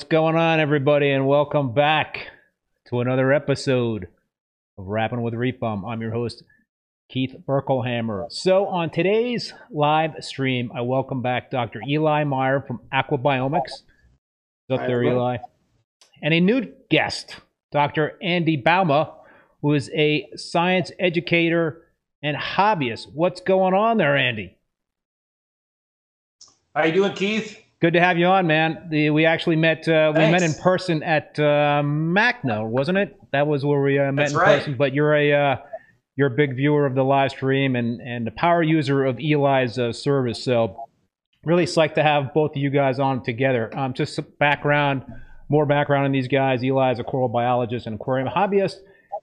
What's going on, everybody, and welcome back to another episode of Rapping with ReefBum. I'm your host, Keith Berkelhamer. So, on today's live stream, I welcome back Dr. Eli Meyer from Aquabiomics. What's up there, Eli? And a new guest, Dr. Andy Bouwma, who is a science educator and hobbyist. What's going on there, Andy? How you doing, Keith? Good to have you on, man. The, we actually met. Uh, we met in person at uh, MACNA, wasn't it? That was where we uh, met That's in right. person. But you're a uh, you're a big viewer of the live stream and and a power user of Eli's uh, service. So really psyched to have both of you guys on together. Um, just background, more background on these guys. Eli is a coral biologist and aquarium hobbyist,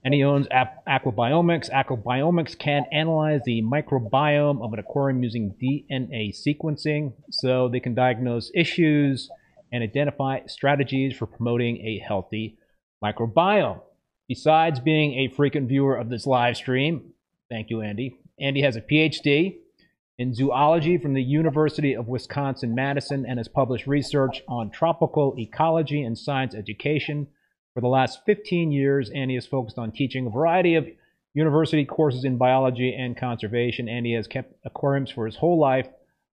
and he owns Aquabiomics. Aquabiomics can analyze the microbiome of an aquarium using DNA sequencing, so they can diagnose issues and identify strategies for promoting a healthy microbiome. Besides being a frequent viewer of this live stream, thank you, Andy. Andy has a PhD in zoology from the University of Wisconsin Madison and has published research on tropical ecology and science education. For the last 15 years, Andy has focused on teaching a variety of university courses in biology and conservation. Andy has kept aquariums for his whole life,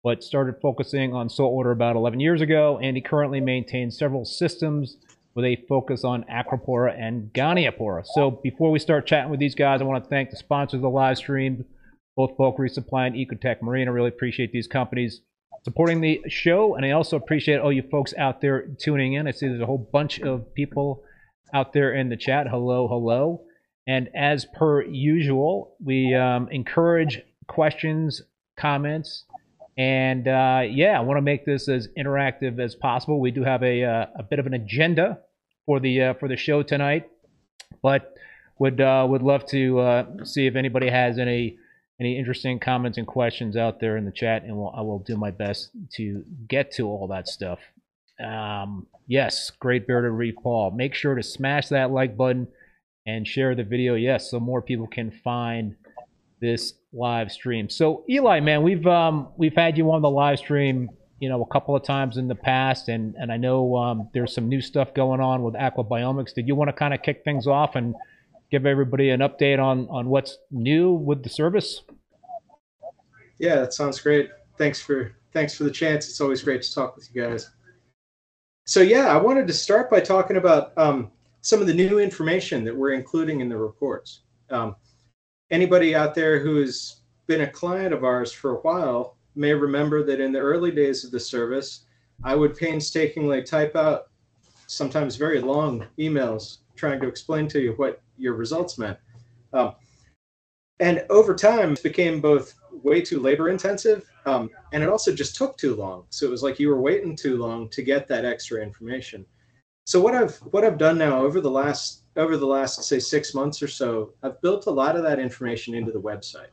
but started focusing on saltwater about 11 years ago. Andy currently maintains several systems with a focus on Acropora and Goniopora. So before we start chatting with these guys, I want to thank the sponsors of the live stream, both Bulk Reef Supply and Ecotech Marine. I really appreciate these companies supporting the show, and I also appreciate all you folks out there tuning in. I see there's a whole bunch of people out there in the chat. Hello, hello. And as per usual, we um, encourage questions, comments, and uh, yeah, I want to make this as interactive as possible. We do have a, uh, a bit of an agenda for the uh, for the show tonight, but would uh, would love to uh, see if anybody has any any interesting comments and questions out there in the chat, and we'll, I will do my best to get to all that stuff. Um, yes, Great Bearded Reef Paul. Make sure to smash that like button and share the video. Yes, so more people can find this live stream. So Eli, man, we've um, we've had you on the live stream, you know, a couple of times in the past, and and I know um, there's some new stuff going on with Aquabiomics. Did you want to kind of kick things off and give everybody an update on on what's new with the service? Yeah, that sounds great. Thanks for thanks for the chance. It's always great to talk with you guys. So yeah, I wanted to start by talking about um, some of the new information that we're including in the reports. Um, anybody out there who has been a client of ours for a while may remember that in the early days of the service, I would painstakingly type out sometimes very long emails trying to explain to you what your results meant. Um, and over time, it became both way too labor intensive um, and it also just took too long. So it was like you were waiting too long to get that extra information. So what I've what I've done now over the last over the last say six months or so, I've built a lot of that information into the website.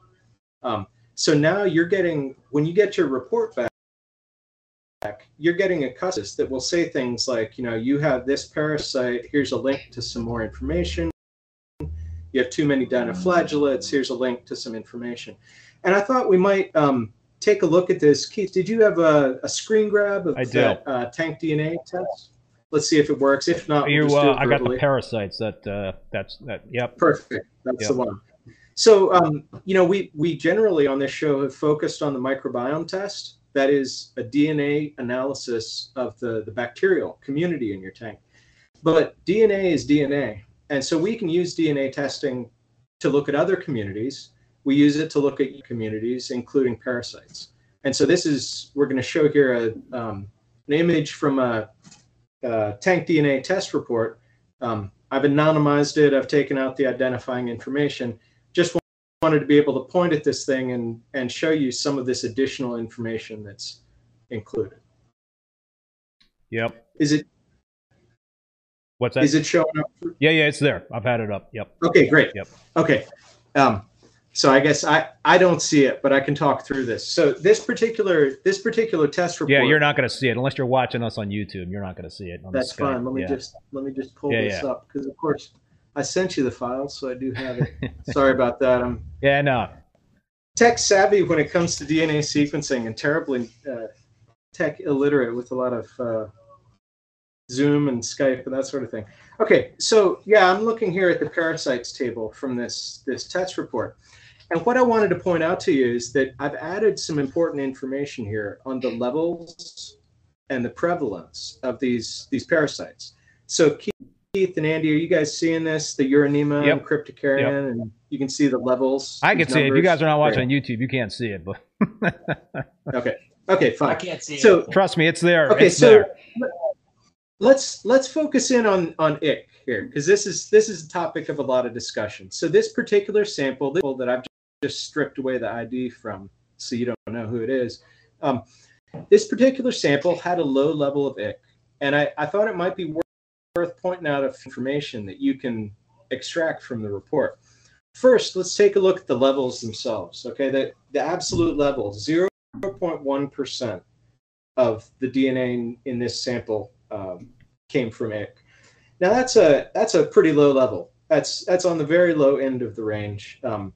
Um, so now you're getting when you get your report back, you're getting a custom that will say things like, you know, you have this parasite. Here's a link to some more information. You have too many dinoflagellates. Here's a link to some information. And I thought we might um, take a look at this. Keith, did you have a, a screen grab of I do. that uh, tank DNA test? Let's see if it works. If not, we'll You, do uh, I got the parasites. That uh, that's that. Yep. Perfect. That's Yeah. the one. So, um, you know, we we generally on this show have focused on the microbiome test. That is a DNA analysis of the the bacterial community in your tank. But DNA is DNA, and so we can use DNA testing to look at other communities. We use it to look at communities, including parasites. And so this is we're going to show here a um, an image from a, a tank DNA test report. Um, I've anonymized it. I've taken out the identifying information. Just wanted to be able to point at this thing and and show you some of this additional information that's included. Yep. Is it What's that? is it showing up? yeah, yeah, it's there. I've had it up. Yep. Okay, great. Yep. Okay. Um, so I guess I, I don't see it, but I can talk through this. So this particular this particular test report. Yeah, you're not going to see it unless you're watching us on YouTube. You're not going to see it. On That's fine. Let me Yeah. just let me just pull Yeah, this yeah. up because of course I sent you the file, so I do have it. Sorry about that. I'm Yeah, no. tech savvy when it comes to DNA sequencing and terribly uh, tech illiterate with a lot of uh, Zoom and Skype and that sort of thing. Okay, so yeah, I'm looking here at the parasites table from this this test report. And what I wanted to point out to you is that I've added some important information here on the levels and the prevalence of these these parasites. So Keith and Andy, are you guys seeing this? The Uronema Yep. cryptocaryon, Yep. and you can see the levels. I can see it. If you guys are not watching on Great. YouTube, you can't see it, but Okay. Okay, fine. I can't see So- it. trust me, it's there. Okay, it's so there. let's let's focus in on on ick here because this is this is a topic of a lot of discussion. So this particular sample that I've just stripped away the ID from, so you don't know who it is. Um, this particular sample had a low level of ick, and I, I thought it might be worth, worth pointing out of information that you can extract from the report. First, let's take a look at the levels themselves. Okay, the the absolute level zero point one percent of the DNA in, in this sample um, came from ick. Now that's a that's a pretty low level. That's that's on the very low end of the range. Um,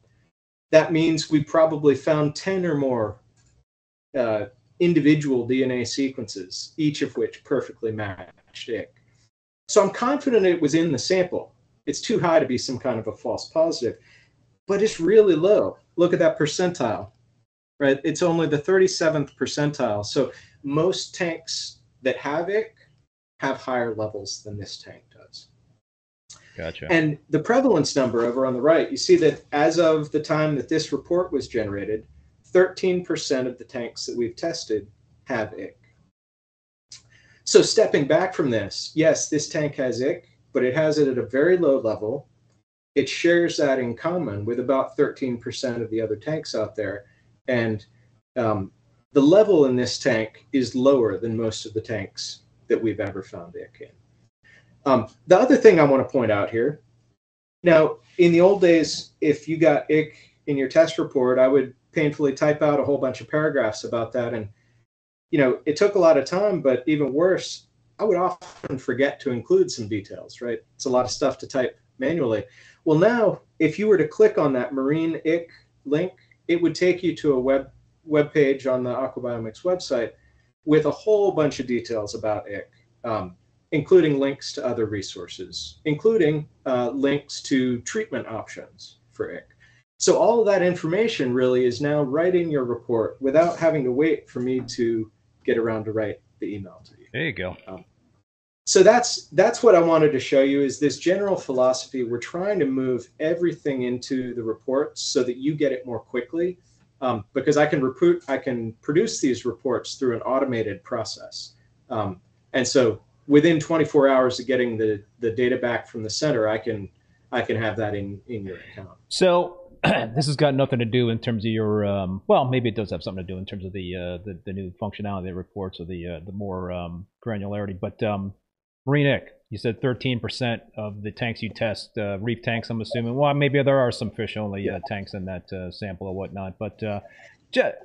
that means we probably found ten or more uh, individual DNA sequences, each of which perfectly matched ick. So I'm confident it was in the sample. It's too high to be some kind of a false positive, but it's really low. Look at that percentile, right? It's only the 37th percentile. So most tanks that have ick have higher levels than this tank does. Gotcha. And the prevalence number over on the right, you see that as of the time that this report was generated, 13% of the tanks that we've tested have ick. So stepping back from this, yes, this tank has ick, but it has it at a very low level. It shares that in common with about 13% of the other tanks out there. And um, the level in this tank is lower than most of the tanks that we've ever found ick in. Um, the other thing I want to point out here now, in the old days, if you got ick in your test report, I would painfully type out a whole bunch of paragraphs about that. And, you know, it took a lot of time, but even worse, I would often forget to include some details, right? It's a lot of stuff to type manually. Well, now, if you were to click on that marine ick link, it would take you to a web web page on the Aquabiomics website with a whole bunch of details about ick. Um, including links to other resources, including uh, links to treatment options for ick. So all of that information really is now right in your report without having to wait for me to get around to write the email to you. There you go. So that's that's what I wanted to show you is this general philosophy. We're trying to move everything into the reports so that you get it more quickly, um, because I can report I can produce these reports through an automated process, um, and so within 24 hours of getting the the data back from the center, I can I can have that in in your account. So this has got nothing to do in terms of your. Um, well, maybe it does have something to do in terms of the uh, the, the new functionality the reports or the uh, the more um, granularity. But um, Marine Ick, you said 13% of the tanks you test, uh, reef tanks. I'm assuming. Well, maybe there are some fish only uh, tanks in that uh, sample or whatnot. But uh,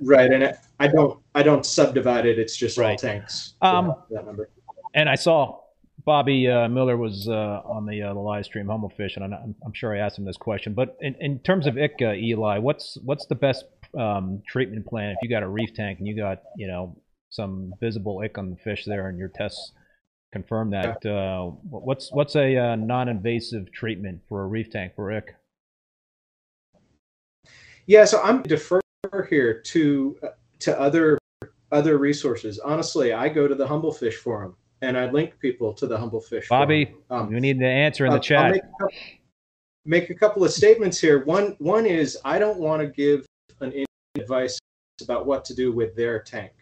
Right, and I- I don't I don't subdivide it. It's just all Right. tanks. Um, that, that number. And I saw Bobby uh, Miller was uh, on the, uh, the live stream Humble Fish, and I'm, I'm sure I asked him this question. But in, in terms of ick, uh, Eli, what's what's the best um, treatment plan if you got a reef tank and you got you know some visible ick on the fish there, and your tests confirm that? Uh, what's what's a uh, non-invasive treatment for a reef tank for ick? Yeah, so I'm defer here to to other other resources. Honestly, I go to the Humble Fish forum and I link people to the Humble Fish. Bobby. Um, you need the answer in I'll- the I'll chat. make, a couple, make a couple of statements here. One one is I don't want to give an advice about what to do with their tank.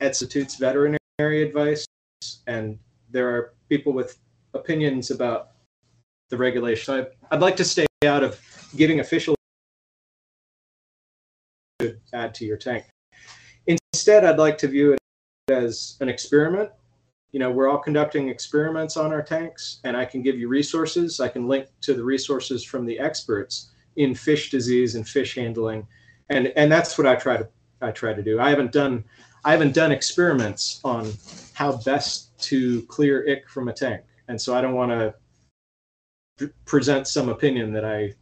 Institute's veterinary advice, and there are people with opinions about the regulation. I, I'd like to stay out of giving official to add to your tank. Instead, I'd like to view it as an experiment. You know we're all conducting experiments on our tanks and i can give you resources. I can link to the resources from the experts in fish disease and fish handling. And and that's what i try to i try to do. I haven't done i haven't done experiments on how best to clear ick from a tank. And so i don't want to present some opinion that i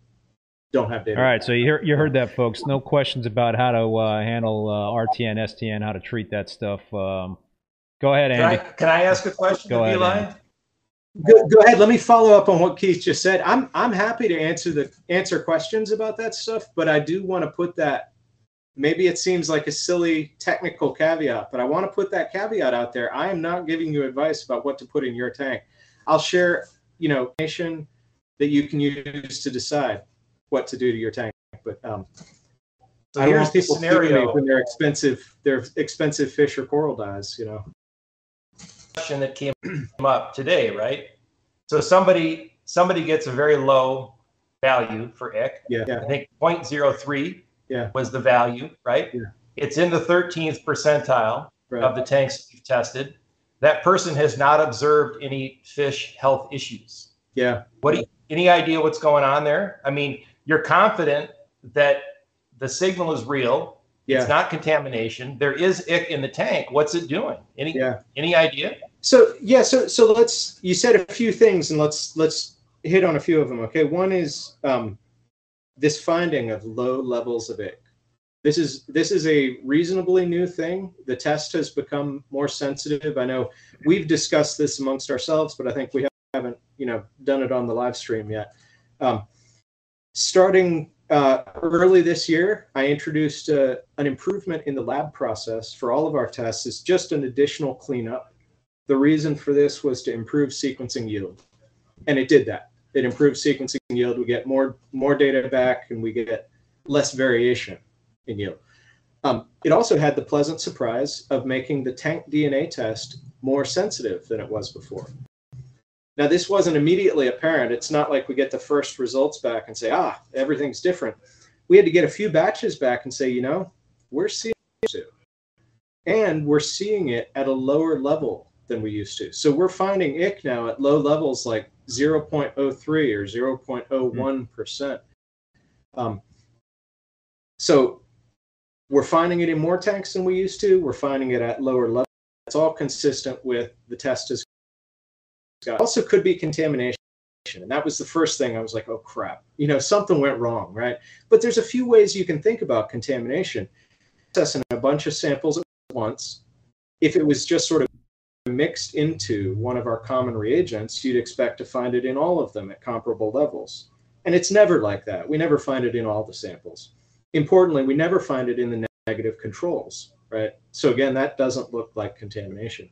don't have data All right, so you hear, you heard that, folks. No questions about how to uh, handle uh, RTN, STN, how to treat that stuff. Um, Go ahead, Can Andy. I, can I ask a question Go to ahead, Eli? Andy. Go, go ahead. Let me follow up on what Keith just said. I'm I'm happy to answer the answer questions about that stuff, but I do want to put that. Maybe it seems like a silly technical caveat, but I want to put that caveat out there. I am not giving you advice about what to put in your tank. I'll share, you know, information that you can use to decide what to do to your tank. But um, So I don't here's want people suing me scenario when they're expensive. They're expensive fish or coral dies. You know. question that came up today, right? So somebody somebody gets a very low value for ick. Yeah. I think 0.03 Yeah. was the value, right? Yeah. It's in the 13th percentile Right. of the tanks you've tested. That person has not observed any fish health issues. yeah. What do you, any idea what's going on there? I mean, you're confident that the signal is real. Yeah. It's not contamination. There is ick in the tank. What's it doing? Any Yeah. any idea? So yeah, so so let's you said a few things and let's let's hit on a few of them. Okay, one is um, this finding of low levels of ick. This is this is a reasonably new thing. The test has become more sensitive. I know we've discussed this amongst ourselves, but I think we haven't you know done it on the live stream yet. Um, starting uh, early this year, I introduced uh, an improvement in the lab process for all of our tests. It's just an additional cleanup the reason for this was to improve sequencing yield. And it did that. It improved sequencing yield. We get more, more data back and we get less variation in yield. Um, it also had the pleasant surprise of making the tank DNA test more sensitive than it was before. Now, this wasn't immediately apparent. It's not like we get the first results back and say, ah, everything's different. We had to get a few batches back and say, you know, we're seeing it. And we're seeing it at a lower level than we used to. So we're finding ick now at low levels like 0.03 or 0.01%. Um, so we're finding it in more tanks than we used to. We're finding it at lower levels. It's all consistent with the test has Also could be contamination. And that was the first thing I was like, oh crap, you know, something went wrong, right? But there's a few ways you can think about contamination. Assessing a bunch of samples at once. If it was just sort of mixed into one of our common reagents, you'd expect to find it in all of them at comparable levels. And it's never like that. We never find it in all the samples. Importantly, we never find it in the negative controls, right? So again, that doesn't look like contamination.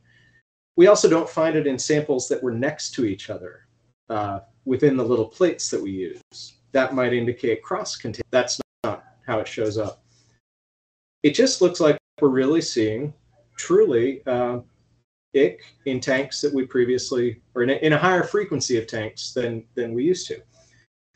We also don't find it in samples that were next to each other uh, within the little plates that we use. That might indicate cross contamination. That's not how it shows up. It just looks like we're really seeing truly uh, ick in tanks that we previously, or in a, in a higher frequency of tanks than than we used to.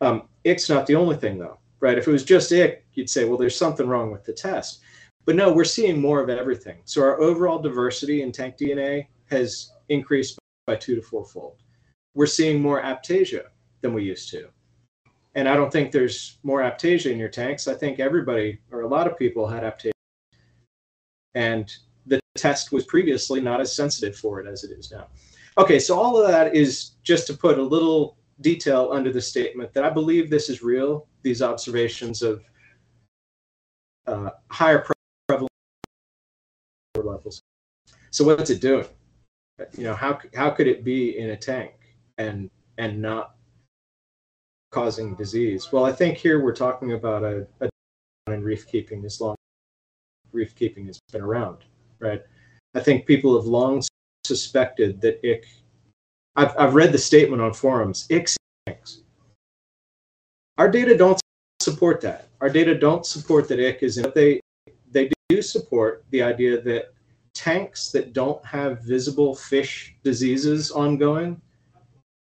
Um, ick's not the only thing though, right? If it was just ick, you'd say, well, there's something wrong with the test. But no, we're seeing more of everything. So our overall diversity in tank DNA has increased by two to fourfold. We're seeing more aptasia than we used to. And I don't think there's more aptasia in your tanks. I think everybody or a lot of people had aptasia. And the test was previously not as sensitive for it as it is now. Okay, so all of that is just to put a little detail under the statement that I believe this is real, these observations of uh, higher prevalence levels. So what's it doing? You know, how, how could it be in a tank and, and not causing disease? Well, I think here we're talking about a, a in reef keeping as long reef keeping has been around right? I think people have long suspected that ick. I've, I've read the statement on forums. Ick stinks. Our data don't support that. Our data don't support that ick is in. But they they do support the idea that tanks that don't have visible fish diseases ongoing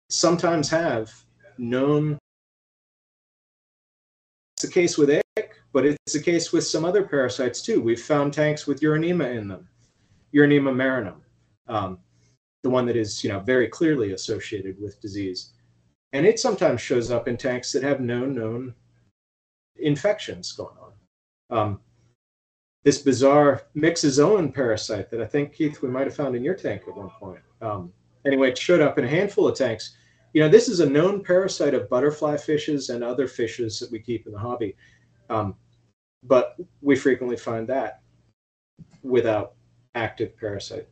sometimes have known. It's the case with ick, but it's the case with some other parasites too. We've found tanks with Uronema in them, Uronema marinum, um, the one that is you know very clearly associated with disease, and it sometimes shows up in tanks that have no known infections going on. Um, this bizarre myxozoan parasite that I think Keith we might have found in your tank at one point. Um, anyway, it showed up in a handful of tanks. You know, this is a known parasite of butterfly fishes and other fishes that we keep in the hobby. Um, but we frequently find that without active parasite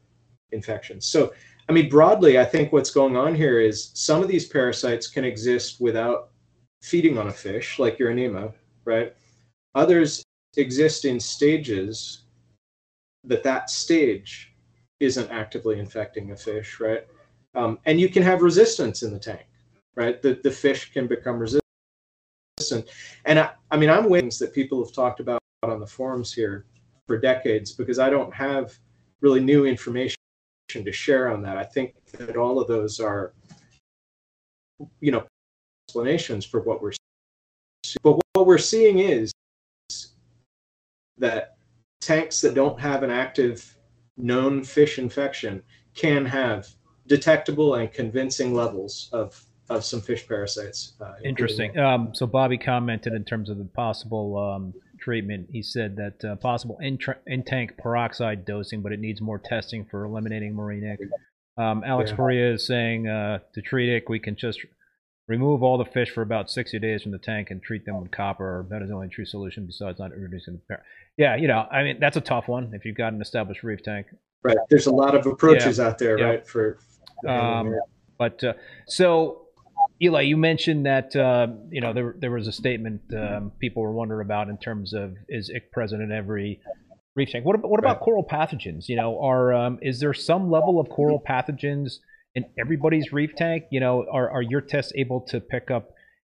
infections. So, I mean, broadly, I think what's going on here is some of these parasites can exist without feeding on a fish, like Uronema, right? Others exist in stages that that stage isn't actively infecting a fish, right? Um, and you can have resistance in the tank, right? The, the fish can become resistant. And I, I mean, I'm waiting that people have talked about on the forums here for decades because I don't have really new information to share on that. I think that all of those are, you know, explanations for what we're seeing. But what we're seeing is that tanks that don't have an active known fish infection can have detectable and convincing levels of of some fish parasites. Uh, Interesting. Um, so Bobby commented in terms of the possible um, treatment. He said that uh, possible in, in, tank peroxide dosing, but it needs more testing for eliminating marine ick. Um, Alex yeah. is saying uh, to treat it, we can just remove all the fish for about 60 days from the tank and treat them with copper. That is the only true solution besides not introducing the par- Yeah, you know, I mean, that's a tough one if you've got an established reef tank. Right. There's a lot of approaches yeah. out there, yeah. right? For, um, but uh, so Eli, you mentioned that uh, you know there there was a statement um, people were wondering about in terms of is ick present in every reef tank? What about what about right. coral pathogens? You know, are um, is there some level of coral pathogens in everybody's reef tank? You know, are are your tests able to pick up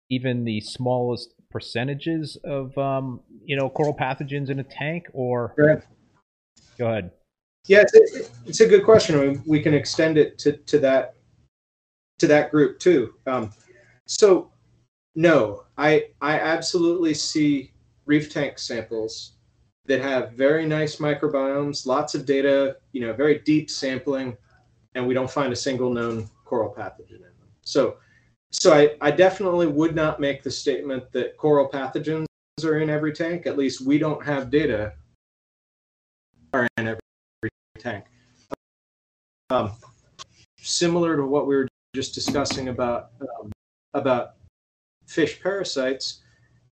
even the smallest percentages of um, you know coral pathogens in a tank? Or go ahead. Yeah, it's, it's a good question. We can extend it to to that to that group too. Um, so, no, I I absolutely see reef tank samples that have very nice microbiomes, lots of data, you know, very deep sampling, and we don't find a single known coral pathogen in them. So, so I, I definitely would not make the statement that coral pathogens are in every tank. At least we don't have data are in every tank. Um, similar to what we were just discussing about um, about fish parasites,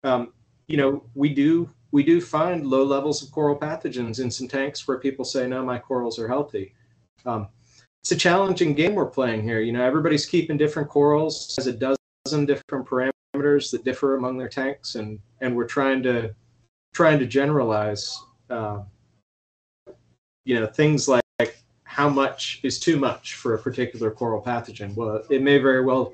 um, you know, we do we do find low levels of coral pathogens in some tanks where people say, "No, my corals are healthy." Um, it's a challenging game we're playing here. You know, everybody's keeping different corals, has a dozen different parameters that differ among their tanks, and and we're trying to trying to generalize. Uh, you know, things like how much is too much for a particular coral pathogen? Well, it may very well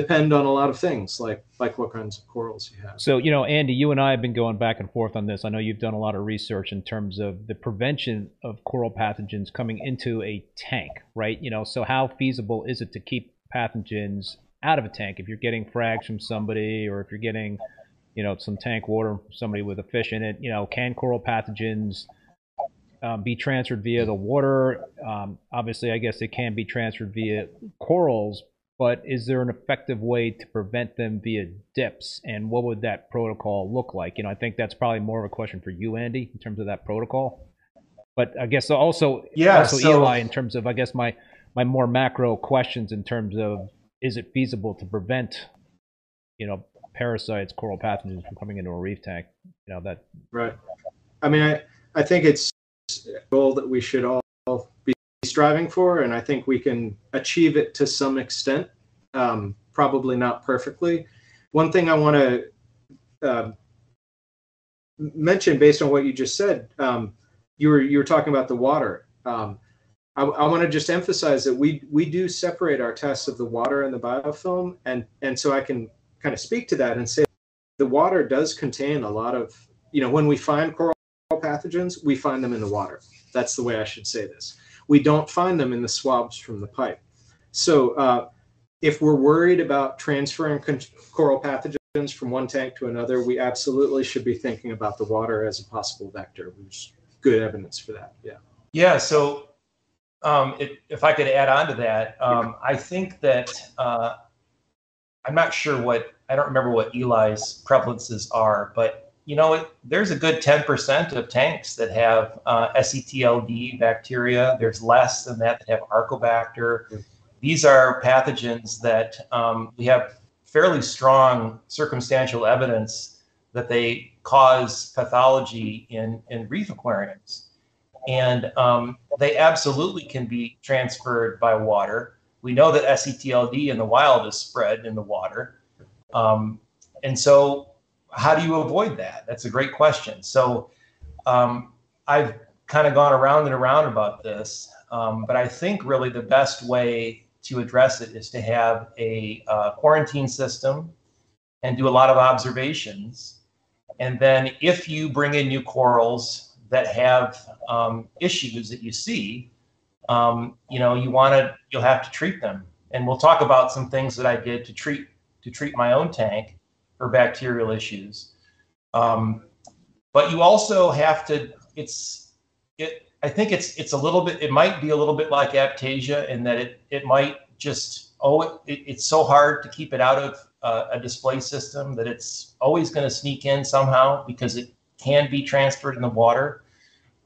depend on a lot of things, like like what kinds of corals you have. So, you know, Andy, you and I have been going back and forth on this. I know you've done a lot of research in terms of the prevention of coral pathogens coming into a tank, right? You know, so how feasible is it to keep pathogens out of a tank if you're getting frags from somebody or if you're getting, you know, some tank water from somebody with a fish in it? You know, can coral pathogens um, be transferred via the water. Um, obviously, I guess it can be transferred via corals, but is there an effective way to prevent them via dips? And what would that protocol look like? You know, I think that's probably more of a question for you, Andy, in terms of that protocol. But I guess also, yeah, also so, Eli, in terms of, I guess my my more macro questions in terms of is it feasible to prevent, you know, parasites, coral pathogens from coming into a reef tank? You know that. Right. I mean, I I think it's goal that we should all striving for, and I think we can achieve it to some extent, um, probably not perfectly. One thing I want to uh, mention, based on what you just said, um, you were you were talking about the water. Um, I, I want to just emphasize that we we do separate our tests of the water and the biofilm, and and so I can kind of speak to that and say the water does contain a lot of you know when we find coral pathogens, we find them in the water. That's the way I should say this. We don't find them in the swabs from the pipe. So uh, if we're worried about transferring coral pathogens from one tank to another, we absolutely should be thinking about the water as a possible vector. There's good evidence for that. Yeah. Yeah. So um, it, if I could add on to that, um, I think that uh, I'm not sure what I don't remember what Eli's prevalences are, but you know, there's a good 10% of tanks that have uh, SCTLD bacteria. There's less than that that have Arcobacter. These are pathogens that um, we have fairly strong circumstantial evidence that they cause pathology in, in reef aquariums. And um, they absolutely can be transferred by water. We know that SCTLD in the wild is spread in the water. Um, and so, how do you avoid that? That's a great question. So, um, I've kind of gone around and around about this, um, but I think really the best way to address it is to have a uh, quarantine system and do a lot of observations. And then, if you bring in new corals that have um, issues that you see, um, you know, you want to, you'll have to treat them. And we'll talk about some things that I did to treat to treat my own tank for bacterial issues. Um, but you also have to. It's it. I think it's it's a little bit. It might be a little bit like aptasia in that it it might just oh it it's so hard to keep it out of uh, a display system that it's always going to sneak in somehow because it can be transferred in the water.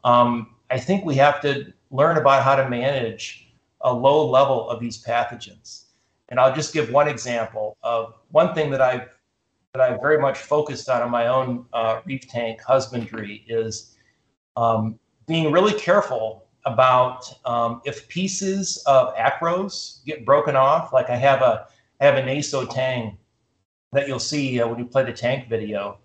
Um, I think we have to learn about how to manage a low level of these pathogens. And I'll just give one example of one thing that I've that I've very much focused on in my own uh, reef tank husbandry is um, being really careful about um, if pieces of acros get broken off. Like I have a I have a naso tang that you'll see uh, when you play the tank video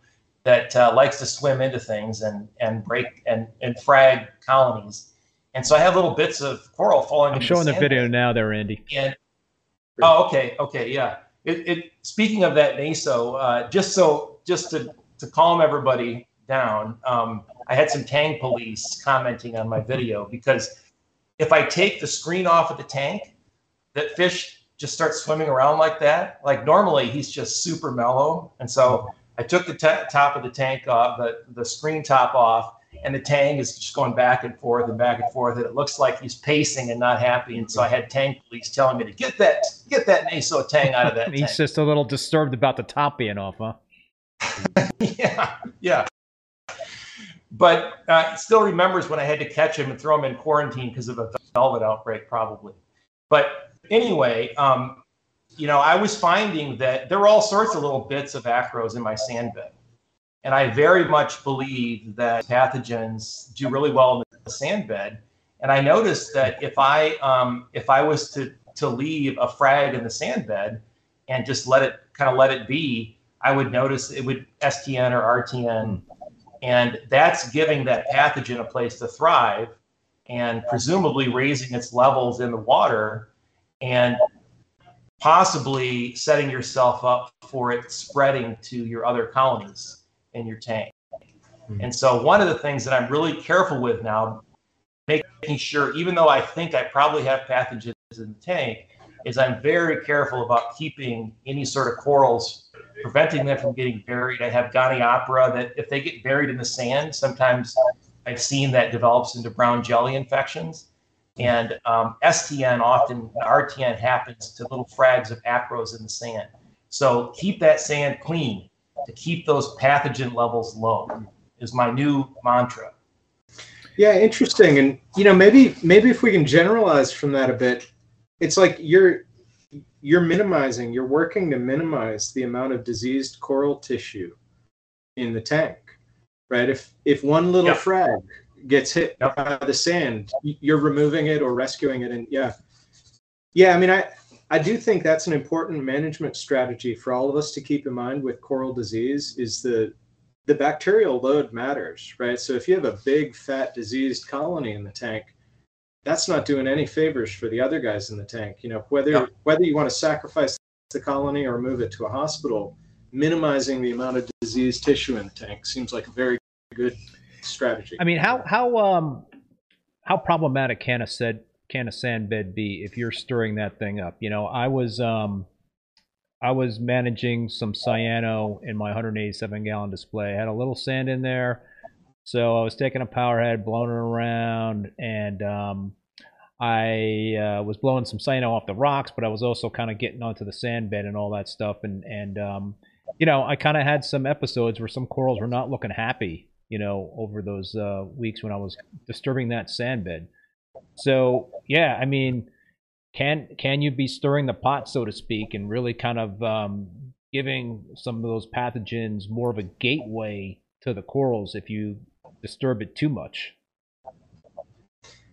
that uh, likes to swim into things and and break and and frag colonies. And so I have little bits of coral falling. I'm showing the, the video now, there, Andy. And oh, okay, okay, yeah. It, it speaking of that naso, uh, just so just to to calm everybody down, um, I had some tank police commenting on my video because if I take the screen off of the tank, that fish just starts swimming around like that. Like normally he's just super mellow, and so I took the t- top of the tank off, the, the screen top off, and the tang is just going back and forth and back and forth. And it looks like he's pacing and not happy. And so I had tank police telling me to get that get that Naso tang out of that. he's just a little disturbed about the top being off, huh? yeah, yeah. But uh, still remembers when I had to catch him and throw him in quarantine because of a velvet outbreak, probably. But anyway, um, you know, I was finding that there were all sorts of little bits of acros in my sand bed. And I very much believe that pathogens do really well in the sand bed. And I noticed that if I um, if I was to to leave a frag in the sand bed and just let it kind of let it be, I would notice it would STN or RTN. And that's giving that pathogen a place to thrive and presumably raising its levels in the water and possibly setting yourself up for it spreading to your other colonies in your tank. Mm-hmm. And so, one of the things that I'm really careful with now, making sure, even though I think I probably have pathogens in the tank, is I'm very careful about keeping any sort of corals, preventing them from getting buried. I have Goniopora that if they get buried in the sand, sometimes I've seen that develops into brown jelly infections. And um, STN often, RTN happens to little frags of acros in the sand. So keep that sand clean to keep those pathogen levels low is my new mantra. Yeah, interesting. And you know, maybe maybe if we can generalize from that a bit, it's like you're you're minimizing, you're working to minimize the amount of diseased coral tissue in the tank. Right? If if one little yep. frag gets hit yep. by the sand, you're removing it or rescuing it. And yeah, yeah. I mean, I I do think that's an important management strategy for all of us to keep in mind with coral disease. Is the the bacterial load matters, right? So if you have a big fat diseased colony in the tank, that's not doing any favors for the other guys in the tank. You know, whether yep. whether you want to sacrifice the colony or move it to a hospital, minimizing the amount of diseased tissue in the tank seems like a very good strategy. I mean, how how um how problematic can a said can a sand bed be if you're stirring that thing up? You know, I was um I was managing some cyano in my 187 gallon display. I had a little sand in there, so I was taking a power head, blowing it around, and um, I uh, was blowing some cyano off the rocks, but I was also kind of getting onto the sand bed and all that stuff. And and um, you know, I kind of had some episodes where some corals were not looking happy you know, over those uh, weeks when I was disturbing that sand bed. So yeah, I mean, can can you be stirring the pot, so to speak, and really kind of um, giving some of those pathogens more of a gateway to the corals if you disturb it too much?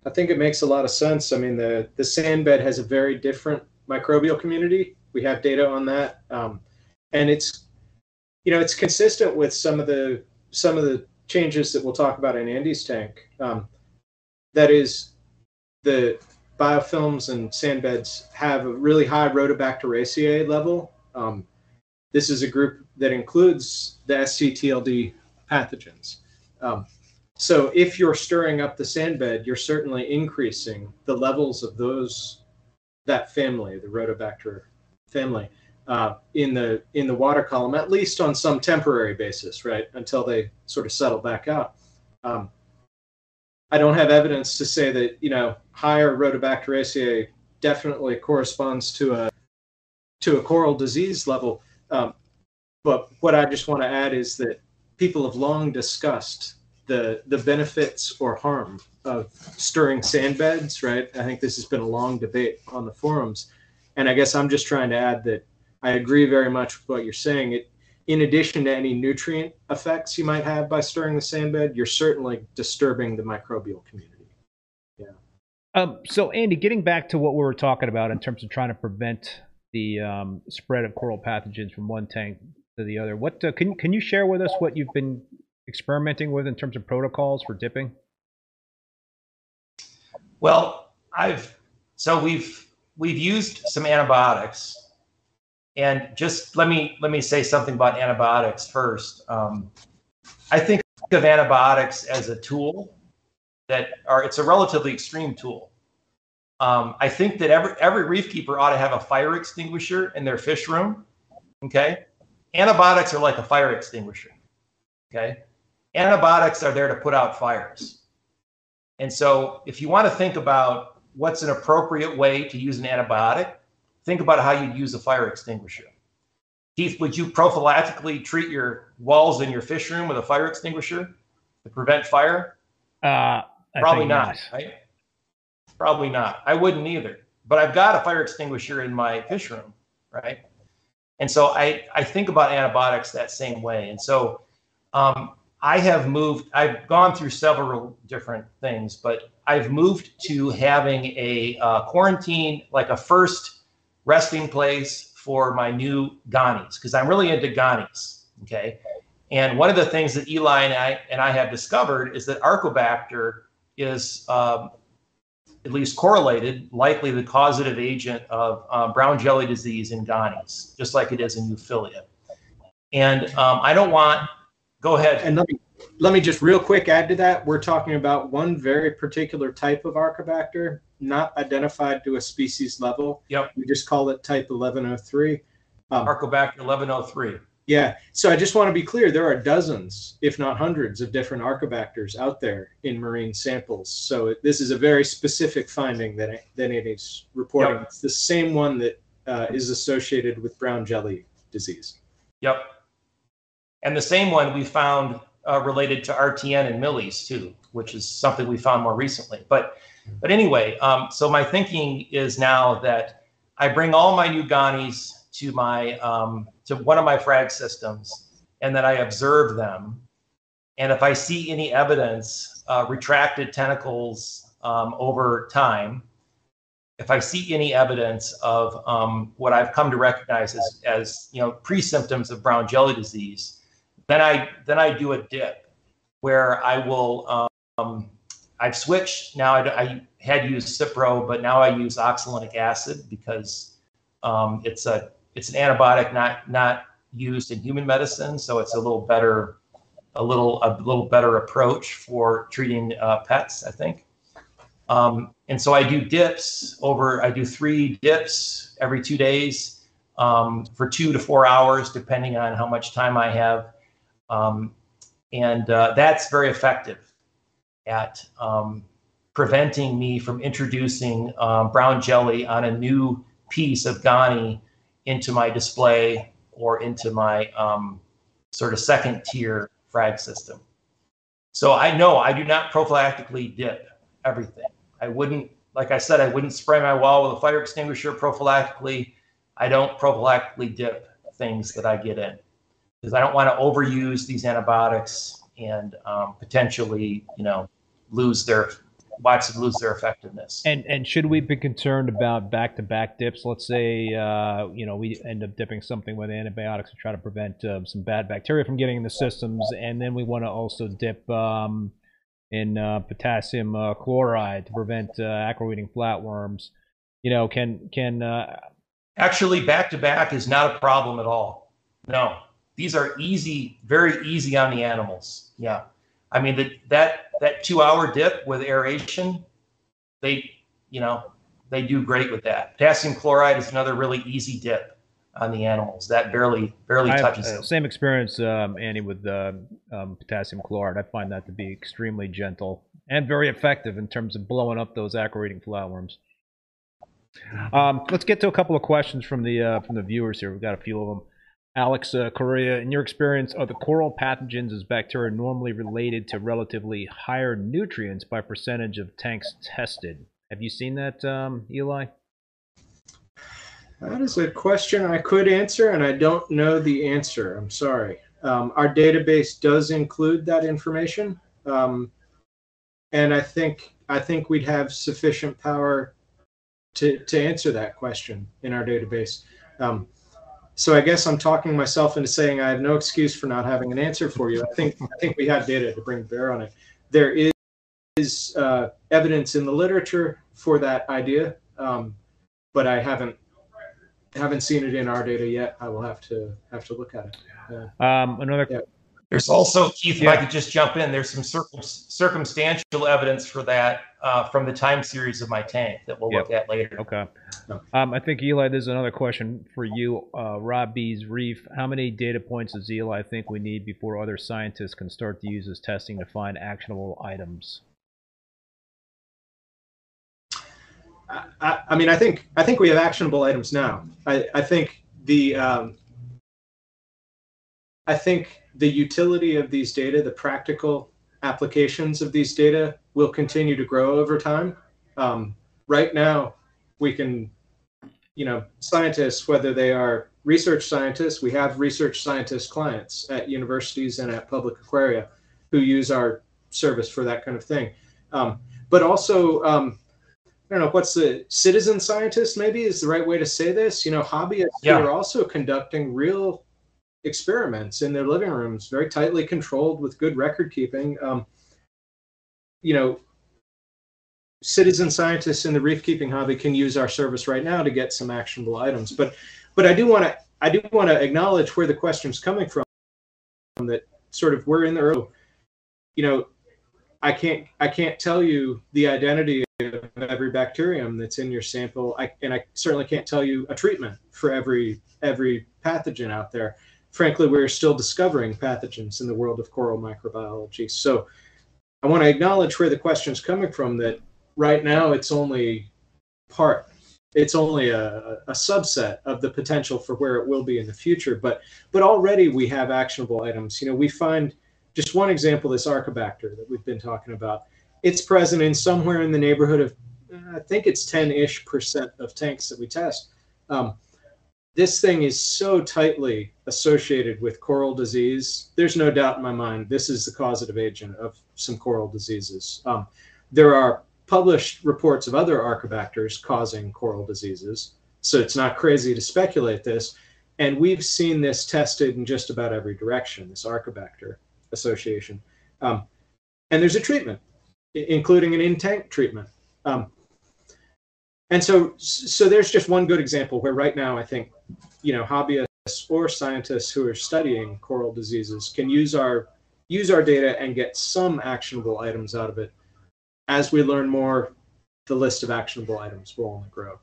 I think it makes a lot of sense. I mean, the the sand bed has a very different microbial community. We have data on that, um, and it's you know it's consistent with some of the some of the changes that we'll talk about in Andy's tank. Um, that is, the biofilms and sand beds have a really high Rhodobacteriaceae level. Um, this is a group that includes the SCTLD pathogens. Um, so if you're stirring up the sand bed, you're certainly increasing the levels of those that family, the Rhodobacter family, uh, in the in the water column, at least on some temporary basis, right, until they sort of settle back out. Um, I don't have evidence to say that you know higher Rhodobacteriaceae definitely corresponds to a to a coral disease level. Um, but what I just want to add is that people have long discussed the the benefits or harm of stirring sand beds, right? I think this has been a long debate on the forums, and I guess I'm just trying to add that I agree very much with what you're saying. It, in addition to any nutrient effects you might have by stirring the sand bed, you're certainly disturbing the microbial community. Yeah. Um, so, Andy, getting back to what we were talking about in terms of trying to prevent the um, spread of coral pathogens from one tank to the other, what uh, can can you share with us what you've been experimenting with in terms of protocols for dipping? Well, I've so we've we've used some antibiotics, and just let me let me say something about antibiotics first. Um, I think of antibiotics as a tool that are it's a relatively extreme tool. Um, I think that every every reef keeper ought to have a fire extinguisher in their fish room. Okay, antibiotics are like a fire extinguisher. Okay, antibiotics are there to put out fires. And so, if you want to think about what's an appropriate way to use an antibiotic, think about how you'd use a fire extinguisher. Keith, would you prophylactically treat your walls in your fish room with a fire extinguisher to prevent fire? Uh, Probably not, not, right? Probably not. I wouldn't either. But I've got a fire extinguisher in my fish room, right? And so I, I think about antibiotics that same way. And so um, I have moved, I've gone through several different things, but I've moved to having a uh, quarantine, like a first resting place for my new Ghanis because I'm really into Ghanis. Okay. And one of the things that Eli and I, and I have discovered is that Arcobacter is um, at least correlated, likely the causative agent of uh, brown jelly disease in Ghanis, just like it is in Euphyllia. And um, I don't want Go ahead. And let me let me just real quick add to that. We're talking about one very particular type of Arcobacter, not identified to a species level. Yep. We just call it type 1103. Um, Arcobacter 1103. Yeah. So I just want to be clear there are dozens, if not hundreds, of different Arcobacters out there in marine samples. So this is a very specific finding that, that it is reporting. Yep. It's the same one that uh, is associated with brown jelly disease. Yep. And the same one we found uh, related to RTN and Millies too, which is something we found more recently. But but anyway, um, so my thinking is now that I bring all my new Ganis to my um, to one of my frag systems, and then I observe them. And if I see any evidence, uh, retracted tentacles um, over time, if I see any evidence of um, what I've come to recognize as, as you know pre-symptoms of brown jelly disease, then I then I do a dip where I will. Um, I've switched now. I, I, had used Cipro, but now I use oxolinic acid because um, it's a it's an antibiotic not not used in human medicine, so it's a little better a little a little better approach for treating uh, pets, I think. Um, and so I do dips over. I do three dips every two days um, for two to four hours, depending on how much time I have. Um, and uh, that's very effective at um, preventing me from introducing um, brown jelly on a new piece of Gani into my display or into my um, sort of second tier frag system. So I know I do not prophylactically dip everything. I wouldn't, like I said, I wouldn't spray my wall with a fire extinguisher prophylactically. I don't prophylactically dip things that I get in because I don't want to overuse these antibiotics and um, potentially, you know, lose their watch lose their effectiveness. And and should we be concerned about back-to-back dips? Let's say uh, you know we end up dipping something with antibiotics to try to prevent uh, some bad bacteria from getting in the systems, and then we want to also dip um, in uh, potassium uh, chloride to prevent uh, acro-eating flatworms. You know, can can uh, actually back-to-back is not a problem at all. No, these are easy, very easy on the animals. Yeah. I mean, the, that that two hour dip with aeration, they, you know, they do great with that. Potassium chloride is another really easy dip on the animals. That barely barely I have, touches uh, them. same experience, um, Andy, with uh, um, potassium chloride. I find that to be extremely gentle and very effective in terms of blowing up those acro-eating flatworms. Um, let's get to a couple of questions from the uh, from the viewers here. We've got a few of them. Alex uh, Correa, in your experience, are the coral pathogens as bacteria normally related to relatively higher nutrients by percentage of tanks tested? Have you seen that, um, Eli? That is a question I could answer, and I don't know the answer. I'm sorry. Um, our database does include that information, um, and I think I think we'd have sufficient power to to answer that question in our database. Um, so I guess I'm talking myself into saying I have no excuse for not having an answer for you. I think I think we have data to bring bear on it. There is, is uh, evidence in the literature for that idea, um, but I haven't haven't seen it in our data yet. I will have to have to look at it. Um, another Yeah. There's also, Keith, if I could just jump in, there's some circum- circumstantial evidence for that uh, from the time series of my tank that we'll look at later. Okay. Um, I think Eli, there's another question for you. Uh, Rob B's Reef. How many data points does Eli think we need before other scientists can start to use this testing to find actionable items? I, I, I mean, I think I think we have actionable items now. I, I think the um, I think the utility of these data, the practical applications of these data, will continue to grow over time. Um, right now, we can, you know, scientists, whether they are research scientists, we have research scientist clients at universities and at public aquaria who use our service for that kind of thing. Um, but also, um, I don't know what's the citizen scientist maybe is the right way to say this. You know, hobbyists Yeah. who are also conducting real experiments in their living rooms, very tightly controlled with good record keeping. Um, you know, citizen scientists in the reef keeping hobby can use our service right now to get some actionable items. But, but I do want to I do want to acknowledge where the question's coming from. That sort of we're in the early, you know, I can't I can't tell you the identity of every bacterium that's in your sample. I, and I certainly can't tell you a treatment for every every pathogen out there. Frankly, we're still discovering pathogens in the world of coral microbiology. So I want to acknowledge where the question's coming from that right now it's only part it's only a, a subset of the potential for where it will be in the future but but already we have actionable items. You know we find just one example this Arcobacter that we've been talking about. It's present in somewhere in the neighborhood of i think it's 10-ish percent of tanks that we test. Um, this thing is so tightly associated with coral disease there's no doubt in my mind this is the causative agent of some coral diseases. Um, there are published reports of other archibacters causing coral diseases so it's not crazy to speculate this and we've seen this tested in just about every direction this Arcobacter association. Um, and there's a treatment including an in-tank treatment. Um, and so so there's just one good example where right now i think you know hobbyists or scientists who are studying coral diseases can use our use our data and get some actionable items out of it as we learn more the list of actionable items will only grow.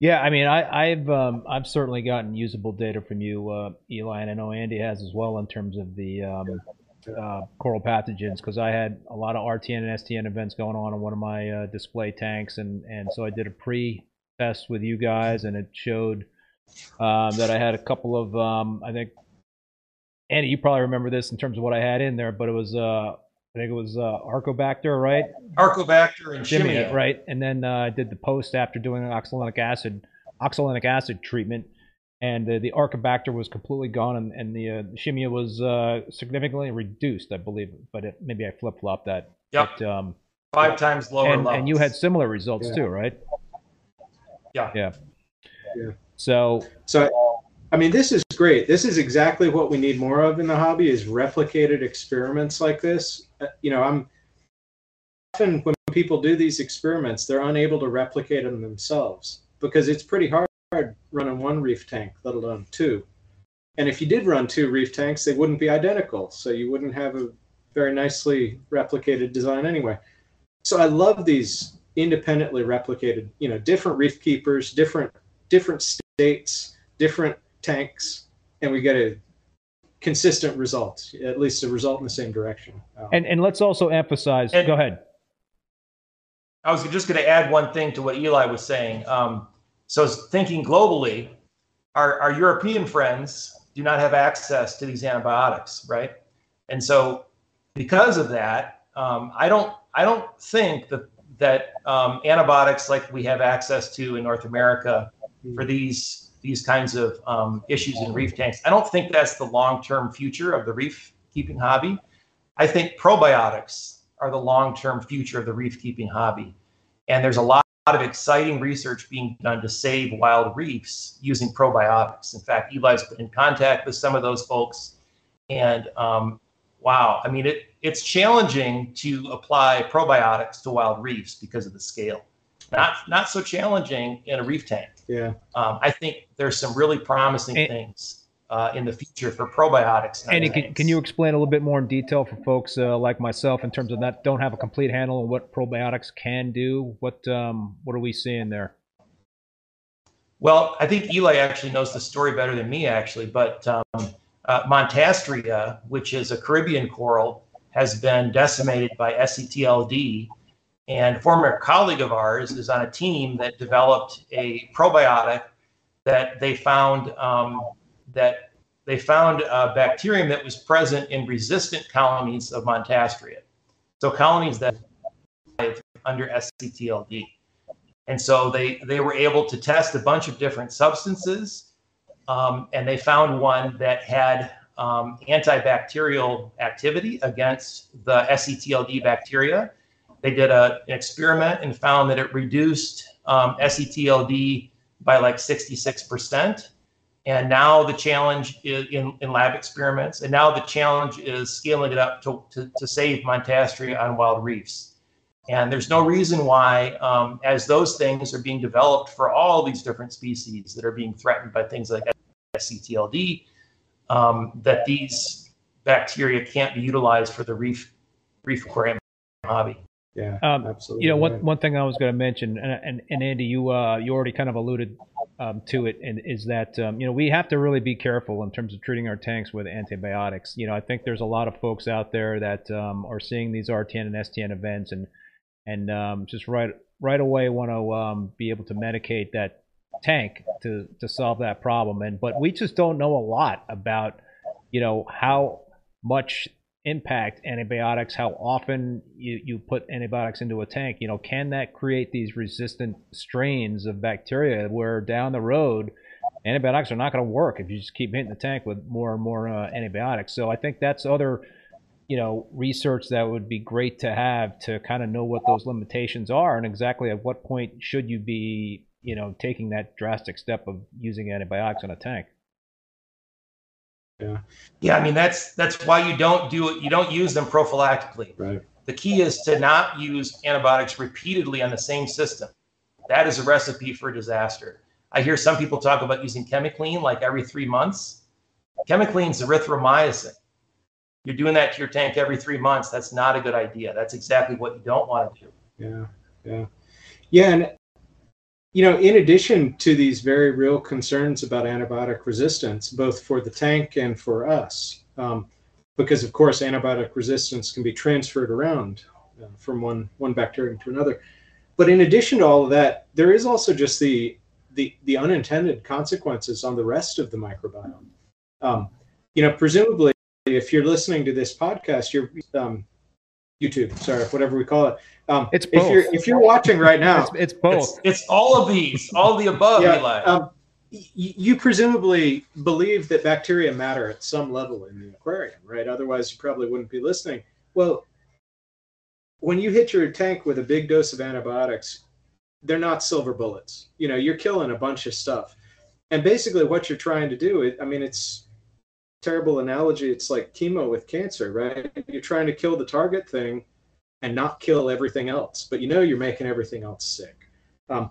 Yeah, I mean, I, I've um, I've certainly gotten usable data from you, uh, Eli, and I know Andy has as well in terms of the um, uh, coral pathogens because I had a lot of RTN and STN events going on in one of my uh, display tanks, and and so I did a pre-test with you guys, and it showed um, that I had a couple of um, I think Andy, you probably remember this in terms of what I had in there, but it was uh, I think it was uh, Arcobacter, right? Arcobacter and Shimia, right? And then uh, I did the post after doing an oxolinic acid oxolinic acid treatment, and uh, the Arcobacter was completely gone, and, and the uh, Shimia was uh, significantly reduced, I believe. But it, maybe I flip flopped that. Yep. But, um, five times lower and, levels. and you had similar results Yeah. too, right? Yeah. Yeah. Yeah. So So, I mean, this is great. This is exactly what we need more of in the hobby is replicated experiments like this. Uh, You know, I'm often when people do these experiments, they're unable to replicate them themselves because it's pretty hard running one reef tank, let alone two. And if you did run two reef tanks, they wouldn't be identical, so you wouldn't have a very nicely replicated design anyway. So I love these independently replicated, you know, different reef keepers, different different states, different tanks, and we get a consistent result, at least a result in the same direction. Um, and and let's also emphasize. And- go ahead. I was just going to add one thing to what Eli was saying. Um, so, thinking globally, our, our European friends do not have access to these antibiotics, right? And so, because of that, um, I don't I don't think that that um, antibiotics like we have access to in North America for these these kinds of um, issues in reef tanks. I don't think that's the long term future of the reef keeping hobby. I think probiotics are the long term future of the reef keeping hobby. And there's a lot of exciting research being done to save wild reefs using probiotics. In fact, Eli's been in contact with some of those folks. And um, wow, I mean, it, it's challenging to apply probiotics to wild reefs because of the scale. Not, not so challenging in a reef tank. yeah, Um, I think there's some really promising And- things uh, in the future for probiotics. in Andy, can, can you explain a little bit more in detail for folks uh, like myself in terms of that don't have a complete handle on what probiotics can do? What um, what are we seeing there? Well, I think Eli actually knows the story better than me, actually. But um, uh, Montastraea, which is a Caribbean coral, has been decimated by SCTLD. And a former colleague of ours is on a team that developed a probiotic that they found um, that they found a bacterium that was present in resistant colonies of Montastraea. So colonies that under SCTLD. And so they, they were able to test a bunch of different substances, um, and they found one that had um, antibacterial activity against the SCTLD bacteria. They did a, an experiment and found that it reduced um, SCTLD by like 66%. And now the challenge is in, in lab experiments, and now the challenge is scaling it up to, to, to save Montastraea on wild reefs. And there's no reason why, um, as those things are being developed for all these different species that are being threatened by things like SCTLD, um, that these bacteria can't be utilized for the reef reef aquarium hobby. yeah, Um, absolutely. You know, one, one thing I was going to mention, and, and, and Andy, you uh, you already kind of alluded to it, and is that um, you know we have to really be careful in terms of treating our tanks with antibiotics. You know, I think there's a lot of folks out there that um, are seeing these RTN and STN events, and and um, just right right away want to um, be able to medicate that tank to to solve that problem. And but we just don't know a lot about you know how much impact antibiotics, how often you, you put antibiotics into a tank, you know, can that create these resistant strains of bacteria where down the road antibiotics are not going to work if you just keep hitting the tank with more and more uh, antibiotics. So I think that's other, you know, research that would be great to have to kind of know what those limitations are and exactly at what point should you be, you know, taking that drastic step of using antibiotics on a tank. Yeah, Yeah, I mean that's that's why you don't do it. You don't use them prophylactically. right. The key is to not use antibiotics repeatedly on the same system. That is a recipe for disaster. I hear some people talk about using chemiclean like every three months. Chemiclean is erythromycin. You're doing that to your tank every three months. That's not a good idea. That's exactly what you don't want to do. Yeah, yeah, yeah, and you know, in addition to these very real concerns about antibiotic resistance, both for the tank and for us, um, because of course antibiotic resistance can be transferred around uh, from one one bacterium to another. But in addition to all of that, there is also just the the the unintended consequences on the rest of the microbiome. Um, you know, presumably, if you're listening to this podcast, you're um, YouTube, sorry, whatever we call it. Um, It's if you're if you're watching right now, It's, it's both. It's, it's all of these, all of the above, yeah, Eli. um, you presumably believe that bacteria matter at some level in the aquarium, right? Otherwise, you probably wouldn't be listening. Well, when you hit your tank with a big dose of antibiotics, they're not silver bullets. You know, you're killing a bunch of stuff. And basically, what you're trying to do, it, I mean, it's terrible analogy. It's like chemo with cancer, right? You're trying to kill the target thing and not kill everything else, but you know you're making everything else sick. Um,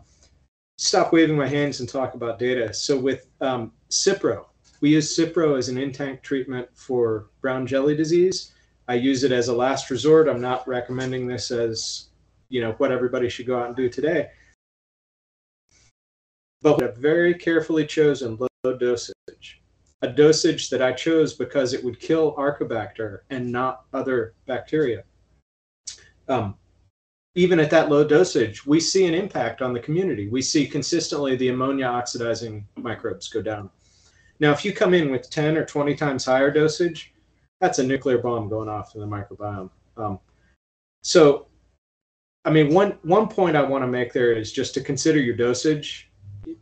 stop waving my hands and talk about data. So with um, Cipro, we use Cipro as an in-tank treatment for brown jelly disease. I use it as a last resort. I'm not recommending this as, you know, what everybody should go out and do today. But a very carefully chosen low dosage, a dosage that I chose because it would kill Arcobacter and not other bacteria. Um, even at that low dosage, we see an impact on the community. We see consistently the ammonia oxidizing microbes go down. Now, if you come in with 10 or 20 times higher dosage, that's a nuclear bomb going off in the microbiome. Um, so, I mean, one one point I want to make there is just to consider your dosage.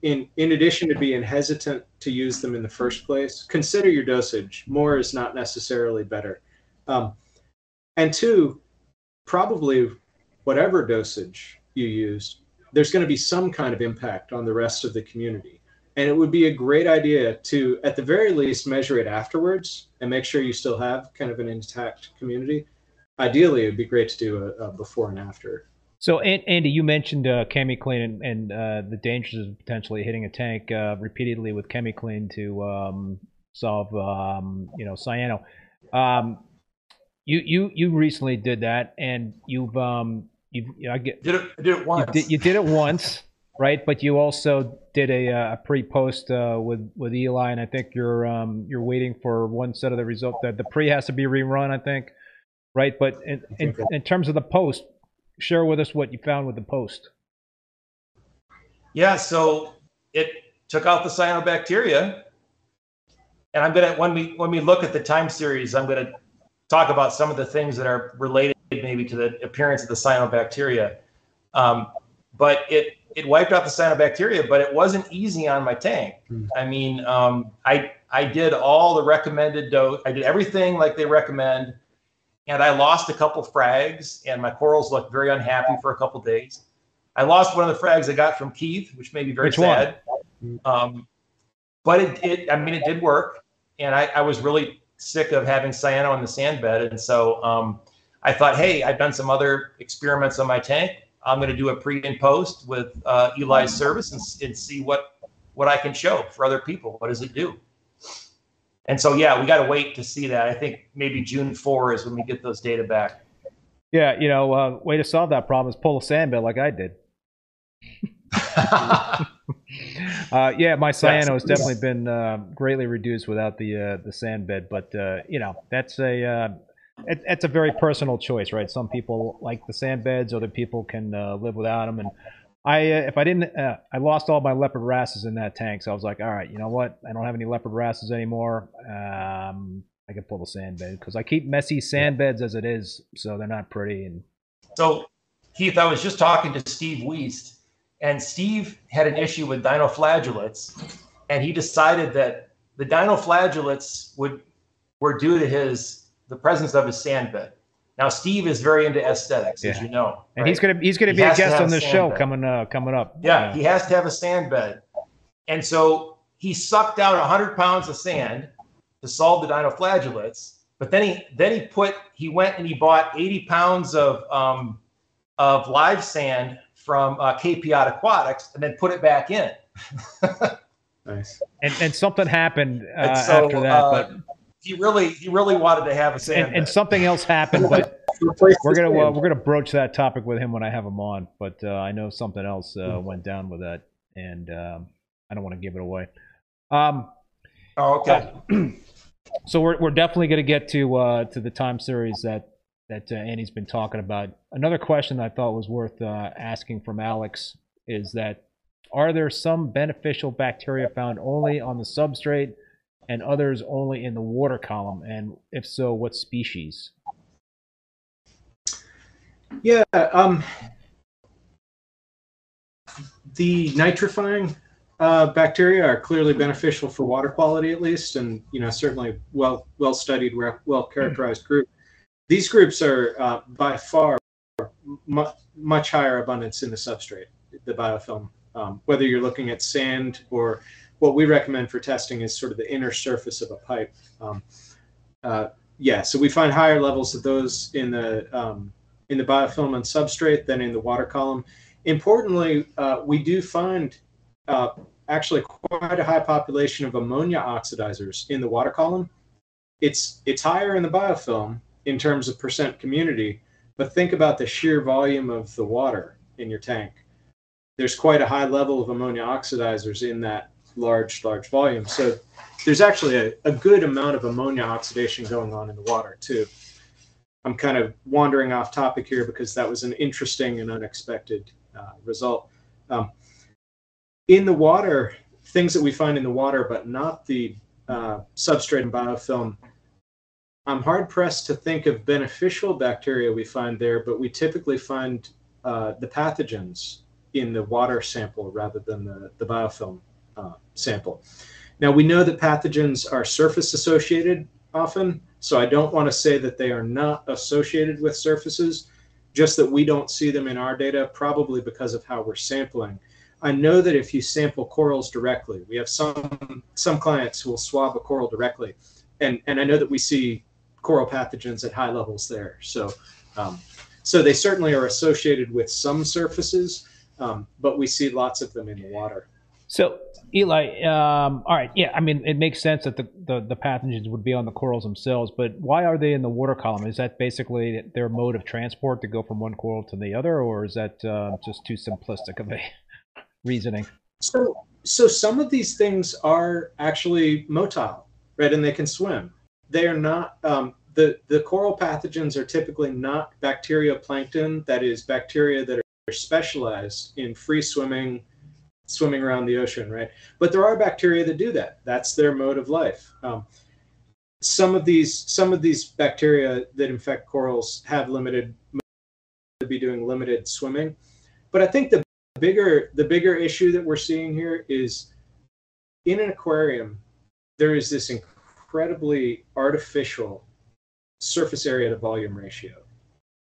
In in addition to being hesitant to use them in the first place, consider your dosage. More is not necessarily better. Um, and two, probably whatever dosage you use, there's going to be some kind of impact on the rest of the community. And it would be a great idea to, at the very least, measure it afterwards and make sure you still have kind of an intact community. Ideally, it would be great to do a, a before and after. So, Andy, you mentioned uh, ChemiClean and, and uh, the dangers of potentially hitting a tank uh, repeatedly with ChemiClean to um, solve, um, you know, cyano. Um, you you you recently did that, and you've um you I get did it I did it once. You did, you did it once, right? But you also did a, uh, a pre post uh, with with Eli, and I think you're um you're waiting for one set of the result. That the pre has to be rerun, I think, right? But in, in, in terms of the post, share with us what you found with the post. Yeah, so it took out the cyanobacteria, and I'm gonna when we when we look at the time series, I'm gonna talk about some of the things that are related maybe to the appearance of the cyanobacteria. Um, but it it wiped out the cyanobacteria, but it wasn't easy on my tank. Mm. I mean, um, I I did all the recommended dose. I did everything like they recommend, and I lost a couple frags, and my corals looked very unhappy for a couple days. I lost one of the frags I got from Keith, which made me very which sad. Um, but it, it, I mean, it did work, and I, I was really sick of having cyano in the sand bed. And so um, I thought, hey, I've done some other experiments on my tank. I'm going to do a pre and post with uh, Eli's service and, and see what what I can show for other people. What does it do? And so, yeah, we got to wait to see that. I think maybe June 4 is when we get those data back. Yeah, you know, uh, way to solve that problem is pull a sand bed like I did. uh, yeah, my cyano has definitely been uh, greatly reduced without the uh, the sand bed, but uh, you know that's a uh, it, it's a very personal choice, right? Some people like the sand beds, other people can uh, live without them, and I if I didn't I lost all my leopard wrasses in that tank, so I was like, all right, you know what? I don't have any leopard wrasses anymore. Um, I can pull the sand bed because I keep messy sand beds as it is, so they're not pretty. And so, Keith, I was just talking to Steve Weast and Steve had an issue with dinoflagellates, and he decided that the dinoflagellates would were due to his the presence of his sand bed. Now Steve is very into aesthetics, yeah. as you know, and he's gonna he's gonna he be a guest on the show bed. coming uh, coming up. Yeah, yeah, he has to have a sand bed, and so he sucked out hundred pounds of sand to solve the dinoflagellates. But then he then he put he went and he bought eighty pounds of um, of live sand from uh, K-Piot Aquatics and then put it back in. nice. And, and something happened uh, so, after that, uh, but he really he really wanted to have a sand. And, and something else happened, but we're gonna uh, we're gonna broach that topic with him when I have him on. But uh, I know something else mm-hmm. went down with that, and um, I don't want to give it away. Um, oh, okay. so we're we're definitely gonna get to to the time series that that uh, Andy's been talking about. Another question that I thought was worth uh, asking from Alex is that are there some beneficial bacteria found only on the substrate and others only in the water column? And if so, what species? Yeah, um, the nitrifying uh, bacteria are clearly beneficial for water quality, at least, and you know certainly well well studied, well characterized group. These groups are uh, by far mu- much higher abundance in the substrate, the biofilm. Um, whether you're looking at sand or what we recommend for testing is sort of the inner surface of a pipe. Um, uh, yeah, so we find higher levels of those in the um, in the biofilm and substrate than in the water column. Importantly, uh, we do find uh, actually quite a high population of ammonia oxidizers in the water column. It's it's higher in the biofilm in terms of percent community, but think about the sheer volume of the water in your tank. There's quite a high level of ammonia oxidizers in that large, large volume. So there's actually a, a good amount of ammonia oxidation going on in the water too. I'm kind of wandering off topic here because that was an interesting and unexpected uh, result. Um, in the water, things that we find in the water, but not the uh, substrate and biofilm, I'm hard pressed to think of beneficial bacteria we find there, but we typically find uh, the pathogens in the water sample rather than the, the biofilm uh, sample. Now, we know that pathogens are surface associated often, so I don't want to say that they are not associated with surfaces, just that we don't see them in our data, probably because of how we're sampling. I know that if you sample corals directly, we have some some clients who will swab a coral directly, and and I know that we see coral pathogens at high levels there. So, um, so they certainly are associated with some surfaces, um, but we see lots of them in the water. So, Eli, um, all right, yeah, I mean, it makes sense that the, the, the, pathogens would be on the corals themselves, but why are they in the water column? Is that basically their mode of transport to go from one coral to the other, or is that uh, just too simplistic of a reasoning? So, so some of these things are actually motile, right, and they can swim. They are not um, the the coral pathogens are typically not bacterioplankton. That is bacteria that are specialized in free swimming swimming around the ocean, right? But there are bacteria that do that. That's their mode of life. Um, some of these some of these bacteria that infect corals have limited be doing limited swimming, but I think the bigger the bigger issue that we're seeing here is in an aquarium there is this incredibly artificial surface area to volume ratio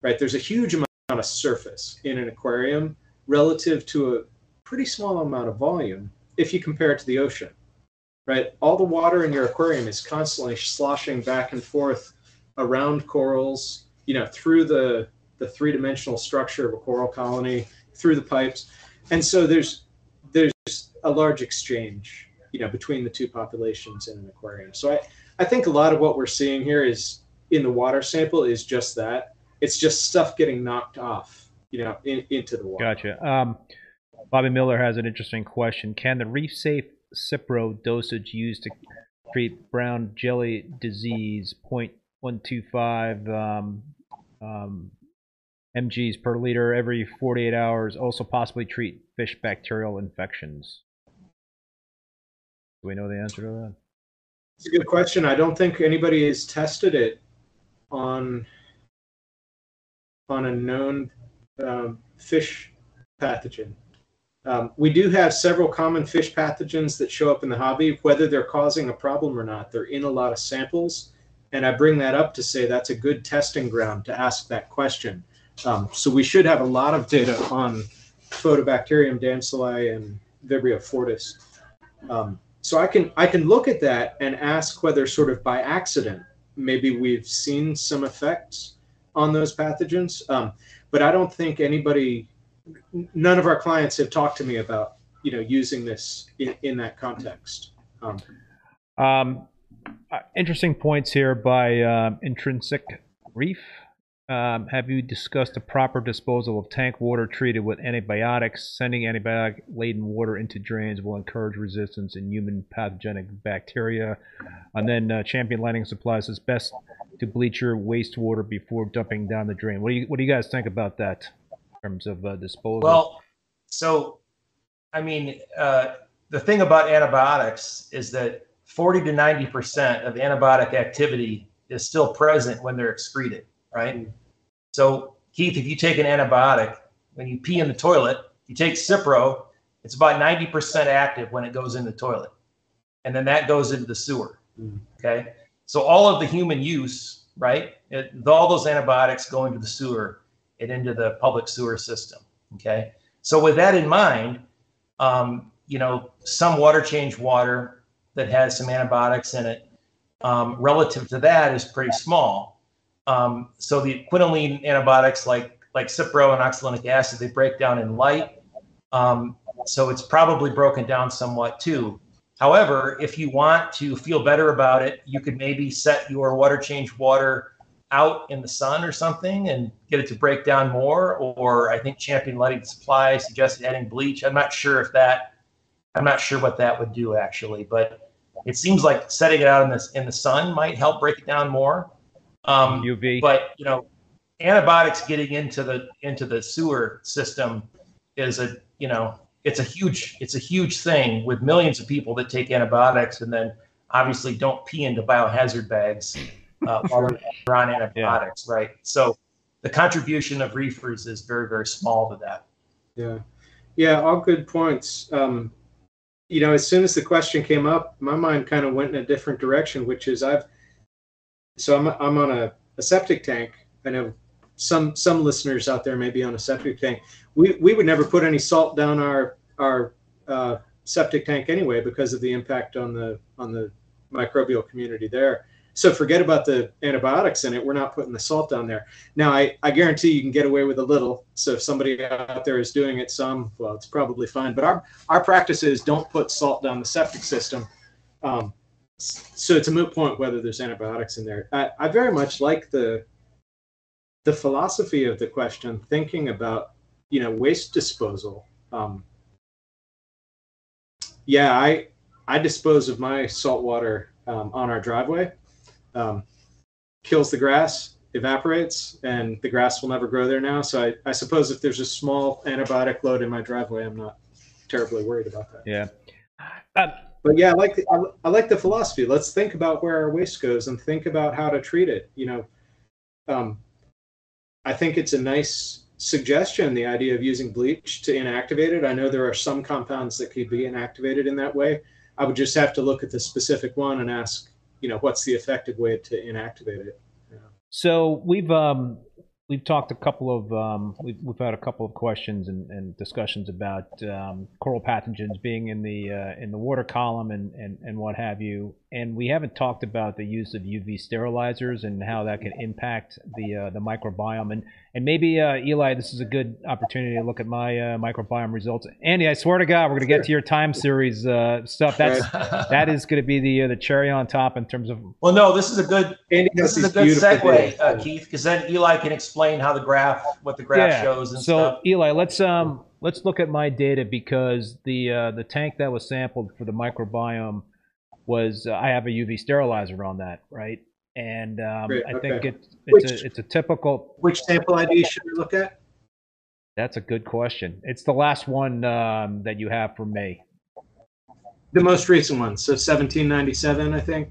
right there's a huge amount of surface in an aquarium relative to a pretty small amount of volume if you compare it to the ocean, right? All the water in your aquarium is constantly sloshing back and forth around corals, you know, through the, the three dimensional structure of a coral colony, through the pipes. And so there's, there's a large exchange, you know, between the two populations in an aquarium. So I, I think a lot of what we're seeing here is in the water sample is just that. It's just stuff getting knocked off, you know, in, into the water. Gotcha. Um, Bobby Miller has an interesting question. Can the reef safe Cipro dosage used to treat brown jelly disease 0.125 um, um, mgs per liter every 48 hours also possibly treat fish bacterial infections? Do we know the answer to that? It's a good question. I don't think anybody has tested it on on a known um, fish pathogen. Um, we do have several common fish pathogens that show up in the hobby, whether they're causing a problem or not. They're in a lot of samples. And I bring that up to say that's a good testing ground to ask that question. Um, so we should have a lot of data on Photobacterium damselae and Vibrio fortis. Um, so I can I can look at that and ask whether sort of by accident maybe we've seen some effects on those pathogens. Um, but I don't think anybody none of our clients have talked to me about you know using this in, in that context. Um, um, uh, interesting points here by uh, Intrinsic Reef. Um, have you discussed the proper disposal of tank water treated with antibiotics? Sending antibiotic laden water into drains will encourage resistance in human pathogenic bacteria. And then uh, Champion Lighting Supplies is best to bleach your wastewater before dumping down the drain. What do you What do you guys think about that? In terms of uh, disposal? Well, so I mean, uh, the thing about antibiotics is that 40 to 90 percent of antibiotic activity is still present when they're excreted, right? So, Keith, if you take an antibiotic when you pee in the toilet, you take Cipro, it's about 90 percent active when it goes in the toilet, and then that goes into the sewer. Mm-hmm. Okay, so all of the human use, right? It, all those antibiotics go into the sewer and into the public sewer system. Okay. So with that in mind, um, you know, some water change water that has some antibiotics in it, um, relative to that is pretty small. Um, so the quinolone antibiotics like like Cipro and oxolinic acid, they break down in light. Um, so it's probably broken down somewhat too. However, if you want to feel better about it, you could maybe set your water change water out in the sun or something and get it to break down more. Or I think Champion Lighting Supply suggested adding bleach. I'm not sure if that, I'm not sure what that would do actually, but it seems like setting it out in the in the sun might help break it down more. Um, UV. But you know, antibiotics getting into the into the sewer system is a you know it's a huge it's a huge thing with millions of people that take antibiotics and then obviously don't pee into biohazard bags uh, while they're on antibiotics, yeah. right? So the contribution of reefers is very very small to that. Yeah, yeah, all good points. Um, you know, as soon as the question came up, my mind kind of went in a different direction, which is I've so I'm I'm on a, a septic tank. I know some some listeners out there may be on a septic tank. We we would never put any salt down our our uh, septic tank anyway because of the impact on the on the microbial community there. So forget about the antibiotics in it. We're not putting the salt down there. Now I, I guarantee you can get away with a little. So if somebody out there is doing it some, well, it's probably fine. But our our practice is don't put salt down the septic system. Um, so it's a moot point whether there's antibiotics in there. I, I very much like the the philosophy of the question, thinking about you know waste disposal. Um, yeah, I I dispose of my salt water um, on our driveway. Um, kills the grass, evaporates, and the grass will never grow there now. So I, I suppose if there's a small antibiotic load in my driveway, I'm not terribly worried about that. Yeah. Uh, but yeah, I like the, I, I, like the philosophy. Let's think about where our waste goes and think about how to treat it. You know, um, I think it's a nice suggestion, the idea of using bleach to inactivate it. I know there are some compounds that could be inactivated in that way. I would just have to look at the specific one and ask, you know, what's the effective way to inactivate it. Yeah. So we've um, we've talked a couple of um, we've, we've had a couple of questions and, and discussions about um, coral pathogens being in the uh, in the water column and, and, and what have you and we haven't talked about the use of UV sterilizers and how that can impact the uh, the microbiome. And and maybe uh, Eli this is a good opportunity to look at my uh, microbiome results. Andy I swear to God we're going to get to your time series uh, stuff. That's that is going to be the uh, the cherry on top in terms of well no this is a good Andy this is a good segue Keith because then Eli can explain how the graph what the graph yeah. shows and so stuff. Eli let's um let's look at my data because the the tank that was sampled for the microbiome was uh, I have a UV sterilizer on that, right? And um, Great, I think it, it's which, a it's a typical. Which sample ID should we look at? That's a good question. It's the last one um, that you have for me. The most recent one, so 1797, I think.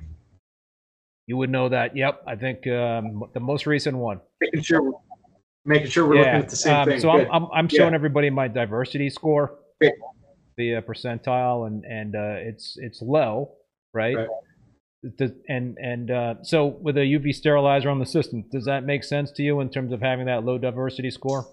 You would know that. Yep, I think um, the most recent one. Making sure, making sure we're yeah. looking at the same um, thing. So I'm, I'm, I'm showing yeah. everybody my diversity score, Great. the uh, percentile, and and uh, it's it's low right? right. Does, and and uh, so with a UV sterilizer on the system, does that make sense to you in terms of having that low diversity score?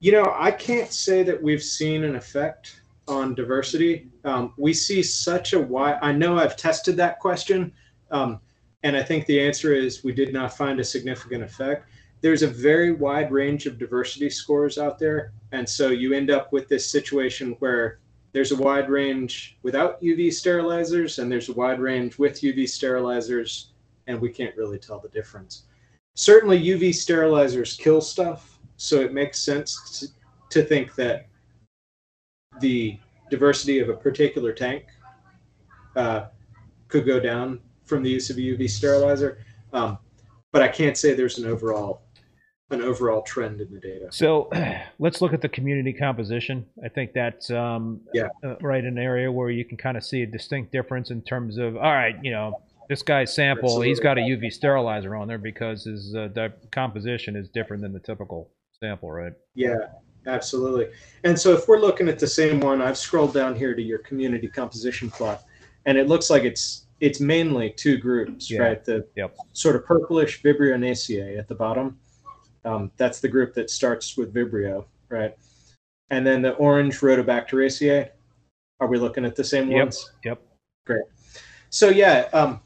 You know, I can't say that we've seen an effect on diversity. Um, we see such a wide. I know I've tested that question, um, and I think the answer is we did not find a significant effect. There's a very wide range of diversity scores out there, and so you end up with this situation where there's a wide range without UV sterilizers, and there's a wide range with UV sterilizers, and we can't really tell the difference. Certainly, UV sterilizers kill stuff, so it makes sense to, to think that the diversity of a particular tank uh, could go down from the use of a UV sterilizer. Um, but I can't say there's an overall an overall trend in the data. So let's look at the community composition. I think that's um, yeah. Uh, right an area where you can kind of see a distinct difference in terms of all right, you know, this guy's sample, Absolutely. he's got a UV sterilizer on there because his uh, di- composition is different than the typical sample, right? Yeah, absolutely. And so if we're looking at the same one, I've scrolled down here to your community composition plot, and it looks like it's it's mainly two groups, yeah. right? The yep. sort of purplish Vibrio at the bottom Um, that's the group that starts with Vibrio, right? And then the orange Rhodobacteriaceae. Are we looking at the same Yep. ones? Yep. Great. So yeah, um,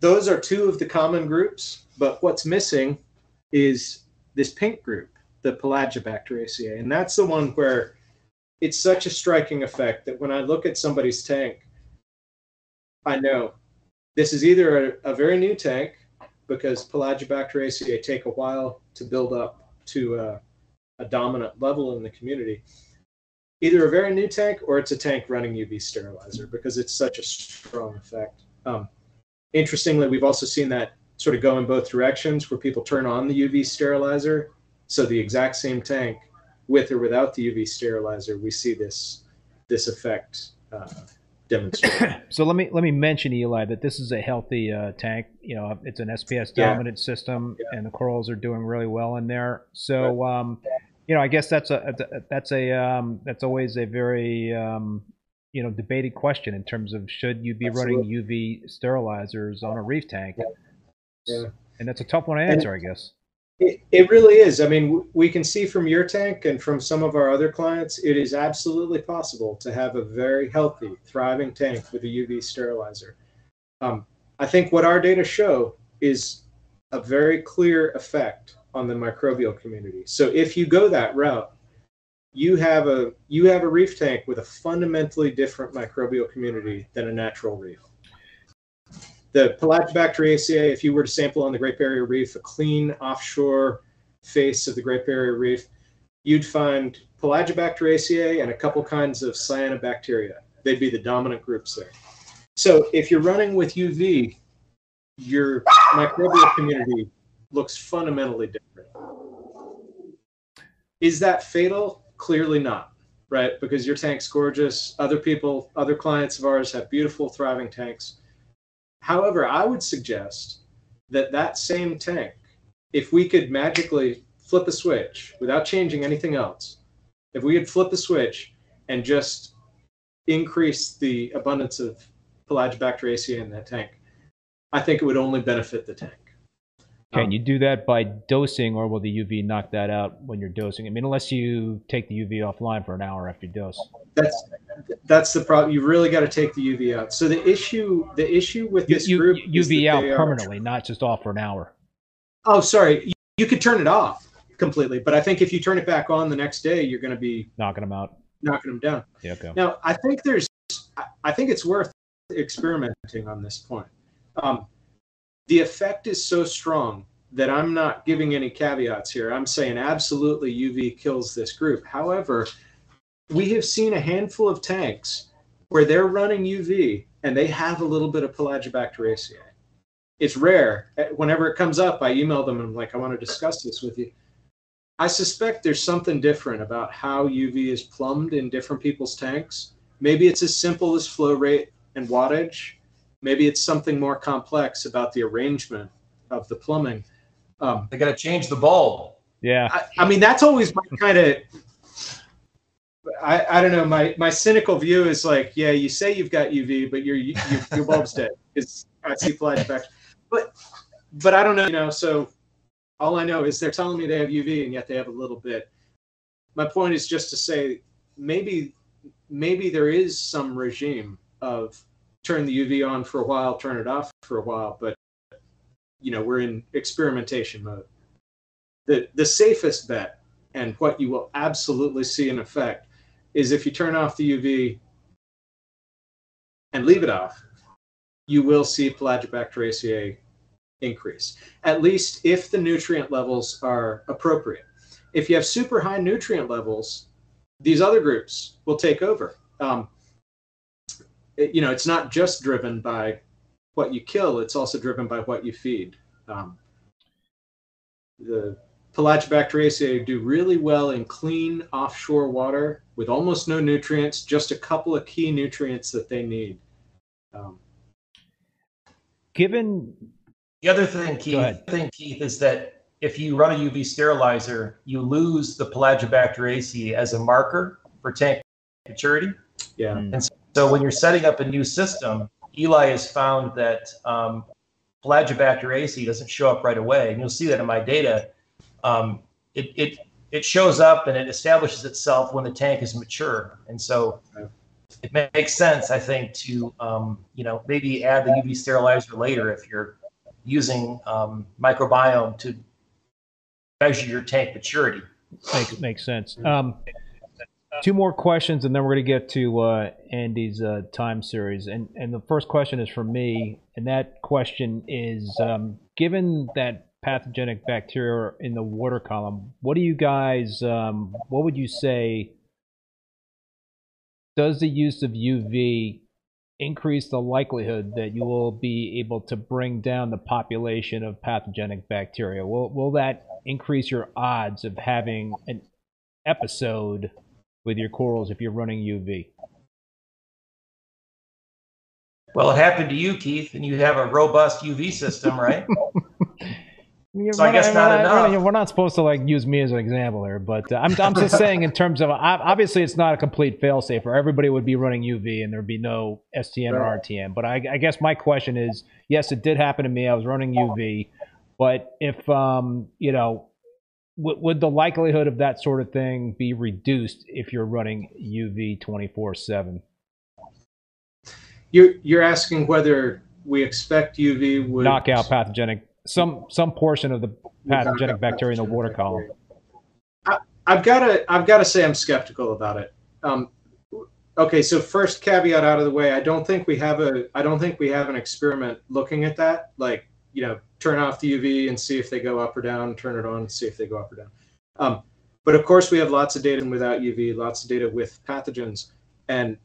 those are two of the common groups. But what's missing is this pink group, the Pelagibacteriaceae, and that's the one where it's such a striking effect that when I look at somebody's tank, I know this is either a, a very new tank because Pelagibacteriaceae take a while to build up to a, a dominant level in the community. Either a very new tank or it's a tank running UV sterilizer because it's such a strong effect. Um, interestingly, we've also seen that sort of go in both directions where people turn on the UV sterilizer. So the exact same tank with or without the UV sterilizer, we see this this effect uh, demonstrated. So let me let me mention Eli that this is a healthy uh, tank. You know, it's an SPS Yeah. dominant system, and the corals are doing really well in there. So, um, you know, I guess that's a that's a um, that's always a very um, you know debated question in terms of should you be running UV sterilizers on a reef tank? Yeah. And that's a tough one to And- answer, I guess. It, it really is. I mean, we can see from your tank and from some of our other clients, it is absolutely possible to have a very healthy, thriving tank with a UV sterilizer. Um, I think what our data show is a very clear effect on the microbial community. So if you go that route, you have a you have a reef tank with a fundamentally different microbial community than a natural reef. The Pelagibacteriaceae, if you were to sample on the Great Barrier Reef, a clean offshore face of the Great Barrier Reef, you'd find Pelagibacteriaceae and a couple kinds of cyanobacteria. They'd be the dominant groups there. So if you're running with UV, your microbial community looks fundamentally different. Is that fatal? Clearly not, right? Because your tank's gorgeous. Other people, other clients of ours have beautiful, thriving tanks. However, I would suggest that that same tank, if we could magically flip a switch without changing anything else, if we could flip the switch and just increase the abundance of Pelagibacteriaceae in that tank, I think it would only benefit the tank. Can Um, you do that by dosing, or will the UV knock that out when you're dosing? I mean, unless you take the UV offline for an hour after you dose. That's that's the problem. You really got to take the UV out. So the issue, the issue with this you- group, is UV out they are- permanently, not just off for an hour. Oh, sorry. You, you could turn it off completely, but I think if you turn it back on the next day, you're going to be Knocking them out. knocking them down. Yeah, okay. Now, I think there's, I- I think it's worth experimenting on this point. Um, the effect is so strong that I'm not giving any caveats here. I'm saying absolutely UV kills this group. However, we have seen a handful of tanks where they're running UV and they have a little bit of Pelagibacteriaceae. It's rare. Uh, Whenever it comes up, I email them and I'm like, I want to discuss this with you. I suspect there's something different about how UV is plumbed in different people's tanks. Maybe it's as simple as flow rate and wattage. Maybe it's something more complex about the arrangement of the plumbing. Um, They got to change the bulb. Yeah. I, I mean, that's always my kind of. I, I don't know. My my cynical view is like, yeah, you say you've got UV, but your your, your bulb's dead. It's I see flashbacks, but but I don't know. You know, so all I know is they're telling me they have UV, and yet they have a little bit. My point is just to say maybe maybe there is some regime of turn the UV on for a while, turn it off for a while, but you know we're in experimentation mode the the safest bet and what you will absolutely see in effect is if you turn off the UV and leave it off, you will see Pelagibacteriaceae increase. At least if the nutrient levels are appropriate. If you have super high nutrient levels, these other groups will take over. Um, it- you know, it's not just driven by what you kill; it's also driven by what you feed. Um, the Pelagibacteriaceae do really well in clean offshore water with almost no nutrients, just a couple of key nutrients that they need. Um, Given The other thing, Keith, ahead. thing, Keith, is that if you run a UV sterilizer, you lose the Pelagibacteriaceae as a marker for tank maturity. yeah, Mm. So when you're setting up a new system, Eli has found that um, Pelagibacteriaceae doesn't show up right away, and you'll see that in my data. um, it, it it shows up and it establishes itself when the tank is mature. And so it makes sense, I think, to um, you know maybe add the UV sterilizer later if you're using um, microbiome to measure your tank maturity. Makes makes sense. Um, two more questions, and then we're going to get to uh, Andy's uh, time series. And and the first question is for me, and that question is: um, given that pathogenic bacteria in the water column, what do you guys? Um, what would you say? Does the use of UV increase the likelihood that you will be able to bring down the population of pathogenic bacteria? Will will that increase your odds of having an episode with your corals if you're running UV? Well, it happened to you, Keith, and you have a robust UV system, right? so I guess not enough. We're not supposed to like use me as an example here, but uh, I'm, I'm just saying in terms of obviously it's not a complete failsafe, or everybody would be running UV and there'd be no STN right. or RTN. But I, I, guess my question is, yes, it did happen to me. I was running UV, but if um, you know, w- would the likelihood of that sort of thing be reduced if you're running UV 24 seven? You're you're asking whether we expect UV would knock out pathogenic some some portion of the pathogenic bacteria in the water column. I, have got to I've got to say I'm skeptical about it. Um, okay, so first caveat out of the way, I don't think we have a I don't think we have an experiment looking at that. Like you know, turn off the UV and see if they go up or down. Turn it on and see if they go up or down. Um, but of course, we have lots of data without UV, lots of data with pathogens, and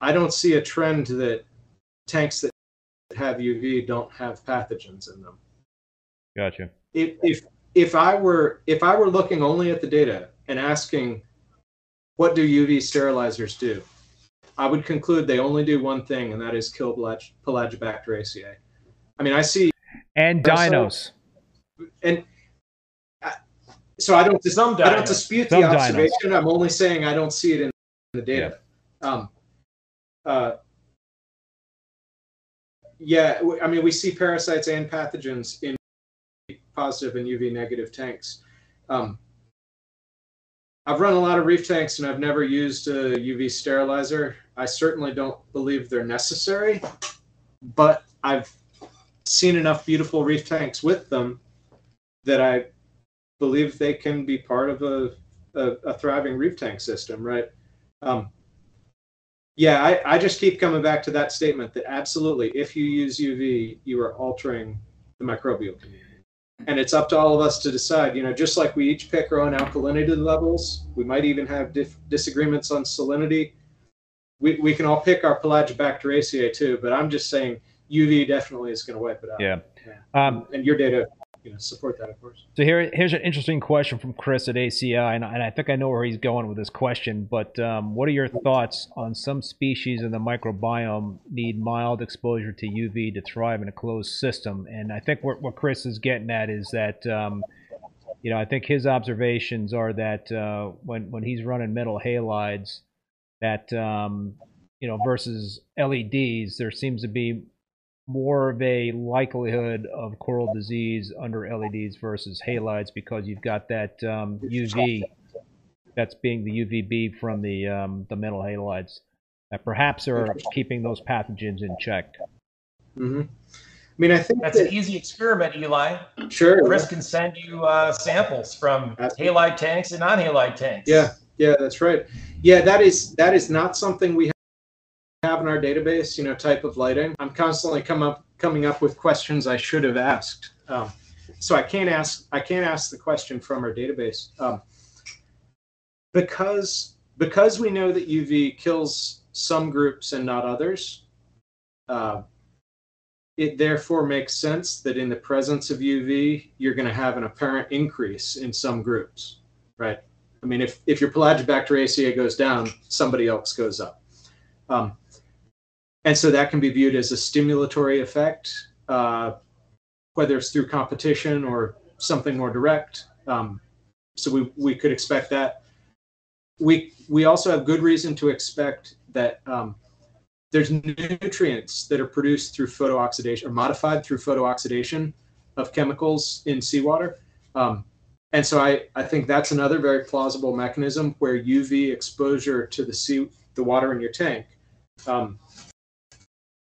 I don't see a trend that tanks that have UV don't have pathogens in them. Gotcha. If if if I were if I were looking only at the data and asking what do UV sterilizers do, I would conclude they only do one thing, and that is kill Pelagibacteriaceae. I mean, I see and dinos. And I, so I don't Some I don't dispute Some the observation. Dinos. I'm only saying I don't see it in the data. Yeah. Um, uh, yeah, I mean, we see parasites and pathogens in positive and UV negative tanks. Um, I've run a lot of reef tanks and I've never used a UV sterilizer. I certainly don't believe they're necessary, but I've seen enough beautiful reef tanks with them that I believe they can be part of a, a, a thriving reef tank system, right? Um, yeah, I, I just keep coming back to that statement that absolutely, if you use UV, you are altering the microbial community and it's up to all of us to decide you know just like we each pick our own alkalinity levels we might even have dif- disagreements on salinity we, we can all pick our pelagibacteriaceae too but i'm just saying uv definitely is going to wipe it out. Yeah, yeah. Um, and your data you know support that of course. So here here's an interesting question from chris at aci and, and i think i know where he's going with this question but um, what are your thoughts on some species in the microbiome need mild exposure to uv to thrive in a closed system? And i think what, what chris is getting at is that um, you know i think his observations are that uh, when when he's running metal halides that um, you know versus leds there seems to be more of a likelihood of coral disease under LEDs versus halides because you've got that um, UV that's being the UVB from the um, the metal halides that perhaps are keeping those pathogens in check. Mm-hmm. I mean, I think that's that, an easy experiment, Eli. Sure. Chris can send you uh, samples from halide tanks and non-halide tanks. Yeah, yeah, that's right. Yeah, that is that is not something we have in our database, you know, type of lighting. I'm constantly come up coming up with questions I should have asked. Um, so I can't ask I can't ask the question from our database um, because because we know that UV kills some groups and not others. Uh, it therefore makes sense that in the presence of UV, you're going to have an apparent increase in some groups, right? I mean, if, if your Pelagibacteriaceae goes down, somebody else goes up. Um, and so that can be viewed as a stimulatory effect, uh, whether it's through competition or something more direct. Um, so we, we could expect that. We, we also have good reason to expect that um, there's nutrients that are produced through photooxidation or modified through photooxidation of chemicals in seawater. Um, and so I, I think that's another very plausible mechanism where UV exposure to the sea, the water in your tank um,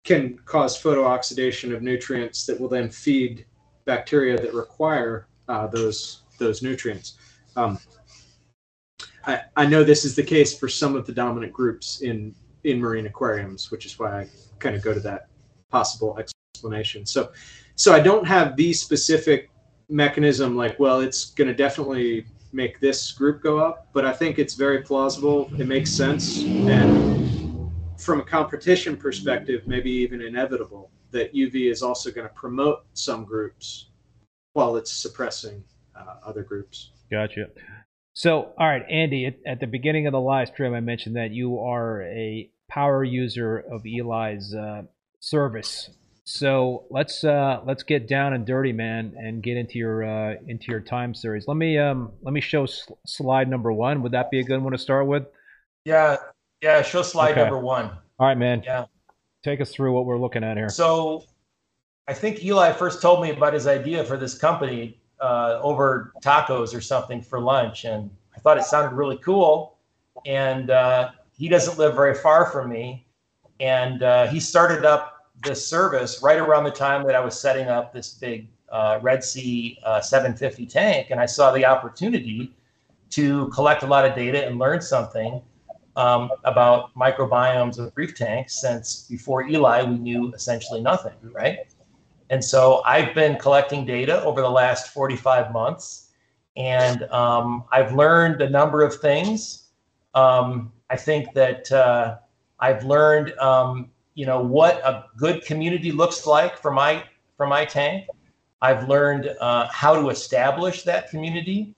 can cause photooxidation of nutrients that will then feed bacteria that require uh, those those nutrients. Um, I, I know this is the case for some of the dominant groups in in marine aquariums, which is why I kind of go to that possible explanation. So, so I don't have the specific mechanism like, well, it's going to definitely make this group go up, but I think it's very plausible. It makes sense, and from a competition perspective, maybe even inevitable that UV is also going to promote some groups while it's suppressing uh, other groups. Gotcha. So, all right, Andy, at, at, the beginning of the live stream, I mentioned that you are a power user of Eli's uh, service. So let's uh, let's get down and dirty, man, and get into your uh, into your time series. Let me um, let me show sl- slide number one. Would that be a good one to start with? Yeah, yeah. Show slide okay. number one. All right, man. Yeah. Take us through what we're looking at here. So, I think Eli first told me about his idea for this company uh, over tacos or something for lunch, and I thought it sounded really cool. And uh, he doesn't live very far from me, and uh, he started up this service right around the time that I was setting up this big uh, Red Sea uh, 750 tank, and I saw the opportunity to collect a lot of data and learn something um, about microbiomes of reef tanks. Since before Eli, we knew essentially nothing, right? And so I've been collecting data over the last 45 months, and um, I've learned a number of things. Um, I think that uh, I've learned, um, you know, what a good community looks like for my for my tank. I've learned uh, how to establish that community,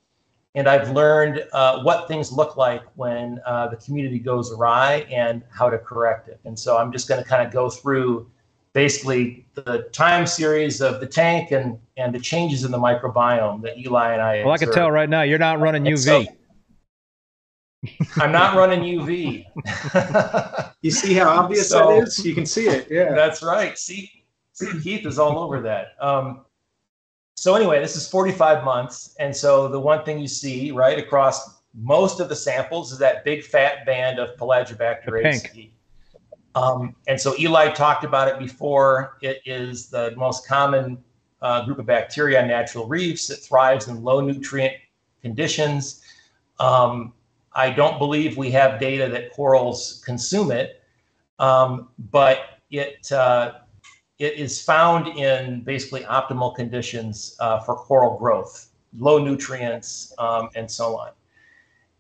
and I've learned uh, what things look like when uh, the community goes awry and how to correct it. And so I'm just going to kind of go through basically the time series of the tank and and the changes in the microbiome that Eli and I. Well, I can tell right now you're not running UV. So, I'm not running UV. you see how obvious so, that is? You can see it. Yeah. That's right. See, see Keith is all over that. Um, so anyway, this is 45 months, and so the one thing you see right across most of the samples is that big fat band of Pelagibacter um, and so Eli talked about it before. It is the most common uh, group of bacteria on natural reefs. It thrives in low nutrient conditions. Um, I don't believe we have data that corals consume it, um, but it uh, it is found in basically optimal conditions uh, for coral growth, low nutrients, um, and so on.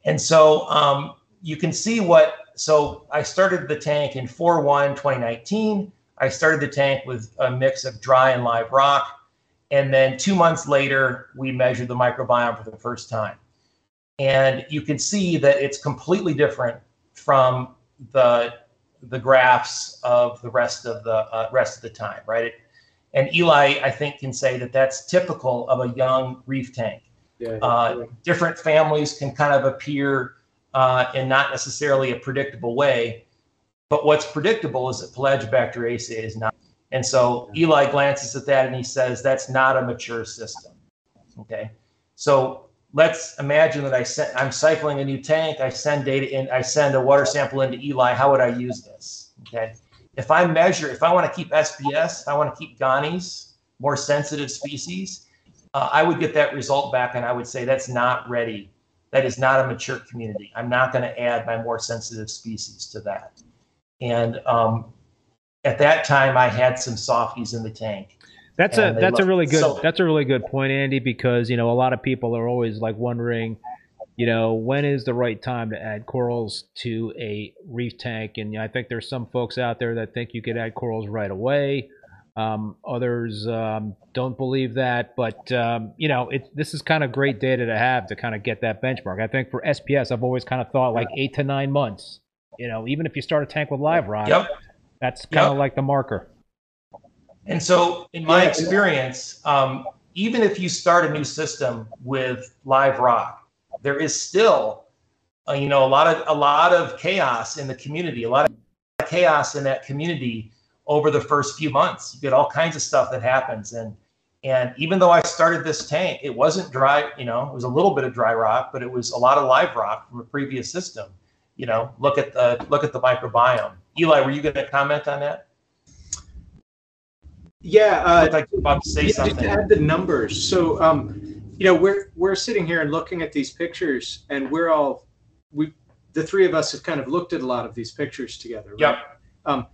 And so um, you can see what so I started the tank in 4-1 2019. I started the tank with a mix of dry and live rock. And then two months later, we measured the microbiome for the first time. And you can see that it's completely different from the the graphs of the rest of the uh, rest of the time, right? And Eli, I think, can say that that's typical of a young reef tank. Yeah, uh, different families can kind of appear uh, in not necessarily a predictable way. But what's predictable is that Pelagibacteriaceae is not. And so Eli glances at that and he says, that's not a mature system. Okay. So let's imagine that I send, I'm cycling a new tank. I send data in, I send a water sample into Eli. How would I use this? Okay. If I measure, if I want to keep SPS, if I want to keep Gonis, more sensitive species, uh, I would get that result back and I would say that's not ready that is not a mature community. I'm not going to add my more sensitive species to that. And um, at that time, I had some softies in the tank. That's a that's a really good so, that's a really good point, Andy, because you know a lot of people are always like wondering, you know, when is the right time to add corals to a reef tank? And you know, I think there's some folks out there that think you could add corals right away. Um, others um, don't believe that, but um, you know, it, this is kind of great data to have to kind of get that benchmark. I think for SPS, I've always kind of thought like eight to nine months. You know, even if you start a tank with live rock, yep. that's kind of like the marker. And so, in my experience, um, even if you start a new system with live rock, there is still, uh, you know, a lot of a lot of chaos in the community, a lot of chaos in that community over the first few months. You get all kinds of stuff that happens, and And even though I started this tank, it wasn't dry, you know, it was a little bit of dry rock, but it was a lot of live rock from a previous system. You know, look at the look at the microbiome. Eli, were you going to comment on that? Yeah, uh, like about to say yeah, something. Just add the numbers. So, um, you know, we're we're sitting here and looking at these pictures, and we're all we the three of us have kind of looked at a lot of these pictures together. Right? Yep. Um,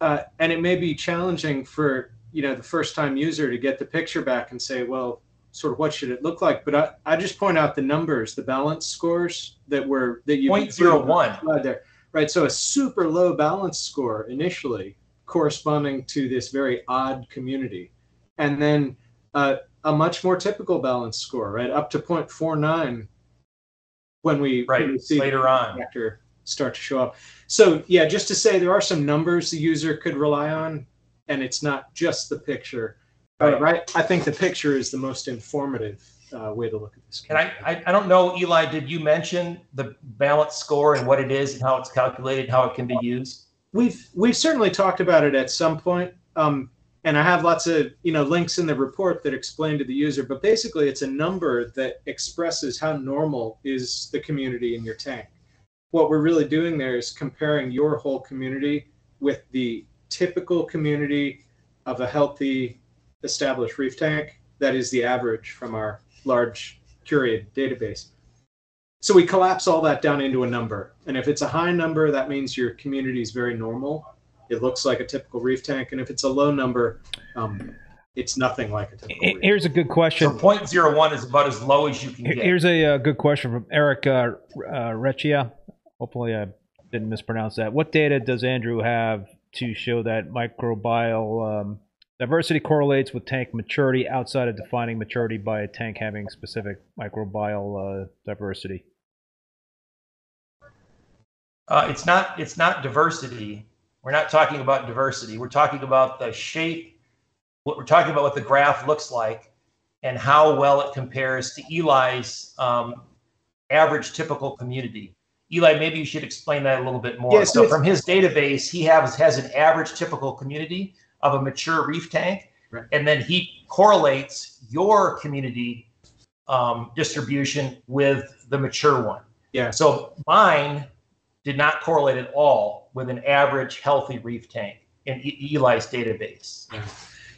uh, and it may be challenging for you know the first time user to get the picture back and say, well, sort of what should it look like? But I, I just point out the numbers, the balance scores that were that you Point zero one. there, right? So a super low balance score initially, corresponding to this very odd community, and then uh, a much more typical balance score, right, up to 0.49 when we, Right, see later on. factor start to show up. So yeah, just to say there are some numbers the user could rely on, and it's not just the picture. Right. right, I think the picture is the most informative uh, way to look at this. And I, I, I don't know, Eli, did you mention the balance score and what it is and how it's calculated, how it can be used? We've we've certainly talked about it at some point, um, and I have lots of you know links in the report that explain to the user. But basically, it's a number that expresses how normal is the community in your tank. What we're really doing there is comparing your whole community with the typical community of a healthy, established reef tank. That is the average from our large curated database. So we collapse all that down into a number. And if it's a high number, that means your community is very normal. It looks like a typical reef tank. And if it's a low number, um, it's nothing like a typical reef. Here's a good question. So question. point zero one is about as low as you can get. Here's a uh, good question from Eric uh, uh, Recchia. Hopefully, I didn't mispronounce that. What data does Andrew have to show that microbial um, diversity correlates with tank maturity outside of defining maturity by a tank having specific microbial uh, diversity? Uh, it's not, it's not diversity. We're not talking about diversity. We're talking about the shape. What we're talking about what the graph looks like and how well it compares to Eli's um, average typical community. Eli, maybe you should explain that a little bit more. Yeah, so from his database, he has has an average typical community of a mature reef tank, Right. and then he correlates your community um, distribution with the mature one. Yeah. So mine did not correlate at all with an average healthy reef tank in Eli's database.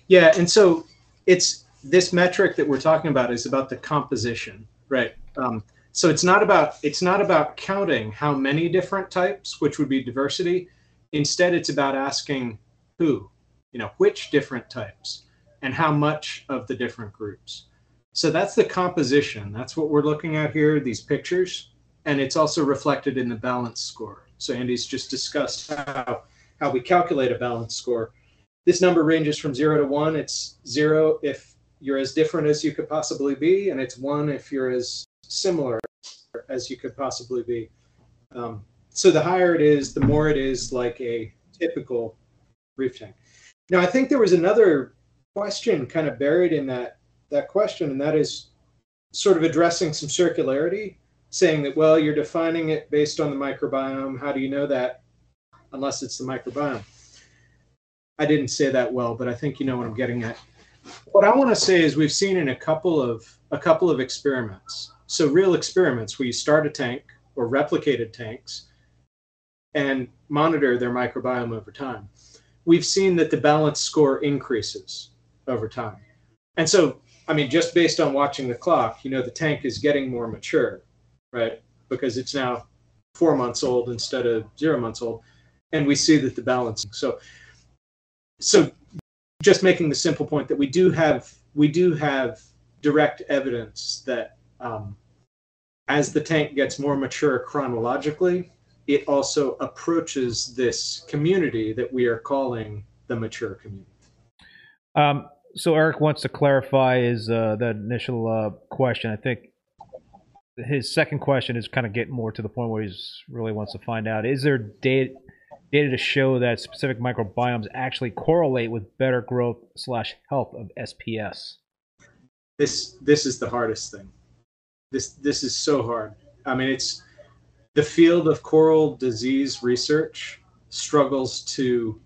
Yeah, and so it's this metric that we're talking about is about the composition, right? Um, so it's not about it's not about counting how many different types, which would be diversity. Instead, it's about asking who, you know, which different types, and how much of the different groups. So that's the composition. That's what we're looking at here. These pictures, and it's also reflected in the balance score. So Andy's just discussed how how we calculate a balance score this number ranges from zero to one. It's zero if you're as different as you could possibly be, and it's one if you're as similar as you could possibly be. Um, so the higher it is, the more it is like a typical reef tank. Now, I think there was another question kind of buried in that that question, and that is sort of addressing some circularity, saying that well, you're defining it based on the microbiome. How do you know that? Unless it's the microbiome. I didn't say that well, but I think you know what I'm getting at. What I want to say is we've seen in a couple of a couple of experiments. So real experiments where you start a tank or replicated tanks and monitor their microbiome over time. We've seen that the balance score increases over time. And so, I mean, just based on watching the clock, you know, the tank is getting more mature, right? Because it's now four months old instead of zero months old. And we see that the balance. So so just making the simple point that we do have we do have direct evidence that um, as the tank gets more mature chronologically it also approaches this community that we are calling the mature community Um, so Eric wants to clarify his uh, that initial uh, question. I think his second question is kind of getting more to the point where he's really wants to find out: is there data data to show that specific microbiomes actually correlate with better growth slash health of SPS? this this is the hardest thing. This this is so hard. I mean it's the field of coral disease research struggles to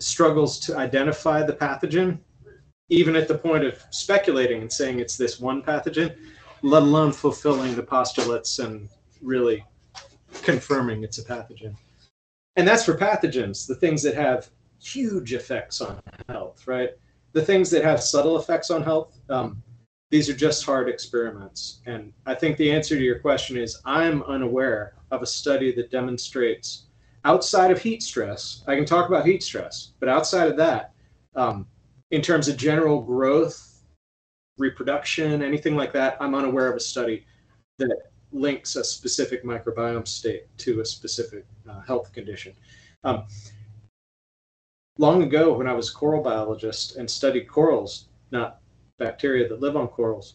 struggles to identify the pathogen even at the point of speculating and saying it's this one pathogen, let alone fulfilling the postulates and really confirming it's a pathogen. And that's for pathogens, the things that have huge effects on health, right? The things that have subtle effects on health, um, these are just hard experiments. And I think the answer to your question is I'm unaware of a study that demonstrates outside of heat stress. I can talk about heat stress, but outside of that, um, in terms of general growth, reproduction, anything like that, I'm unaware of a study that links a specific microbiome state to a specific uh, health condition. Um, long ago, when I was a coral biologist and studied corals, not bacteria that live on corals,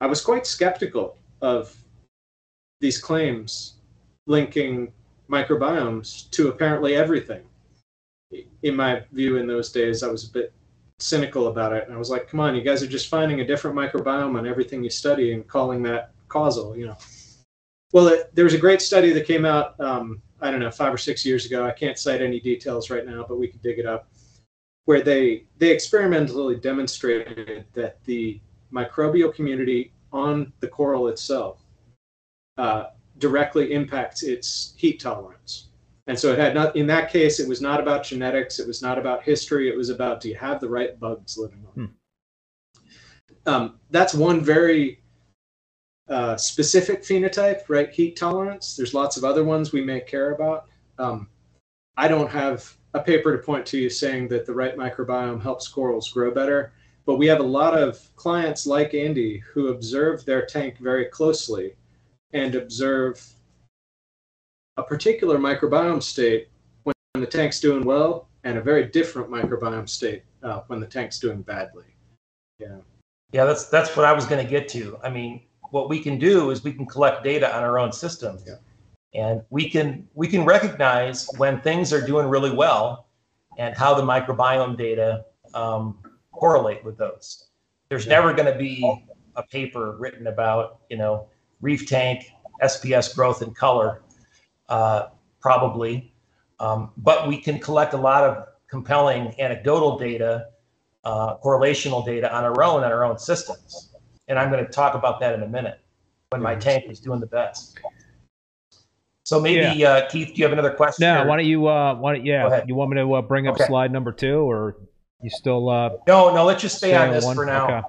I was quite skeptical of these claims linking microbiomes to apparently everything. In my view, in those days, I was a bit cynical about it. And I was like, come on, you guys are just finding a different microbiome on everything you study and calling that causal, you know. Well, it, there was a great study that came out, um, I don't know, five or six years ago. I can't cite any details right now, but we could dig it up, where they they experimentally demonstrated that the microbial community on the coral itself uh, directly impacts its heat tolerance. And so it had not, in that case, it was not about genetics. It was not about history. It was about, do you have the right bugs living on? Hmm. Um, that's one very uh, specific phenotype, right? Heat tolerance. There's lots of other ones we may care about. Um, I don't have a paper to point to you saying that the right microbiome helps corals grow better, but we have a lot of clients like Andy who observe their tank very closely and observe a particular microbiome state when the tank's doing well and a very different microbiome state uh, when the tank's doing badly. Yeah. Yeah, that's that's what I was going to get to. I mean, what we can do is we can collect data on our own system, yeah. and we can we can recognize when things are doing really well, and how the microbiome data um, correlate with those. There's yeah. never going to be a paper written about you know reef tank SPS growth and color uh, probably. Um, but we can collect a lot of compelling anecdotal data, uh, correlational data on our own, on our own systems. And I'm going to talk about that in a minute when my tank is doing the best. So maybe yeah. uh, Keith, do you have another question? No, or? why don't you? Uh, why don't yeah? You want me to uh, bring up okay. slide number two, or you still? Uh, no, no. Let's just stay, stay on, this one? for now. Okay.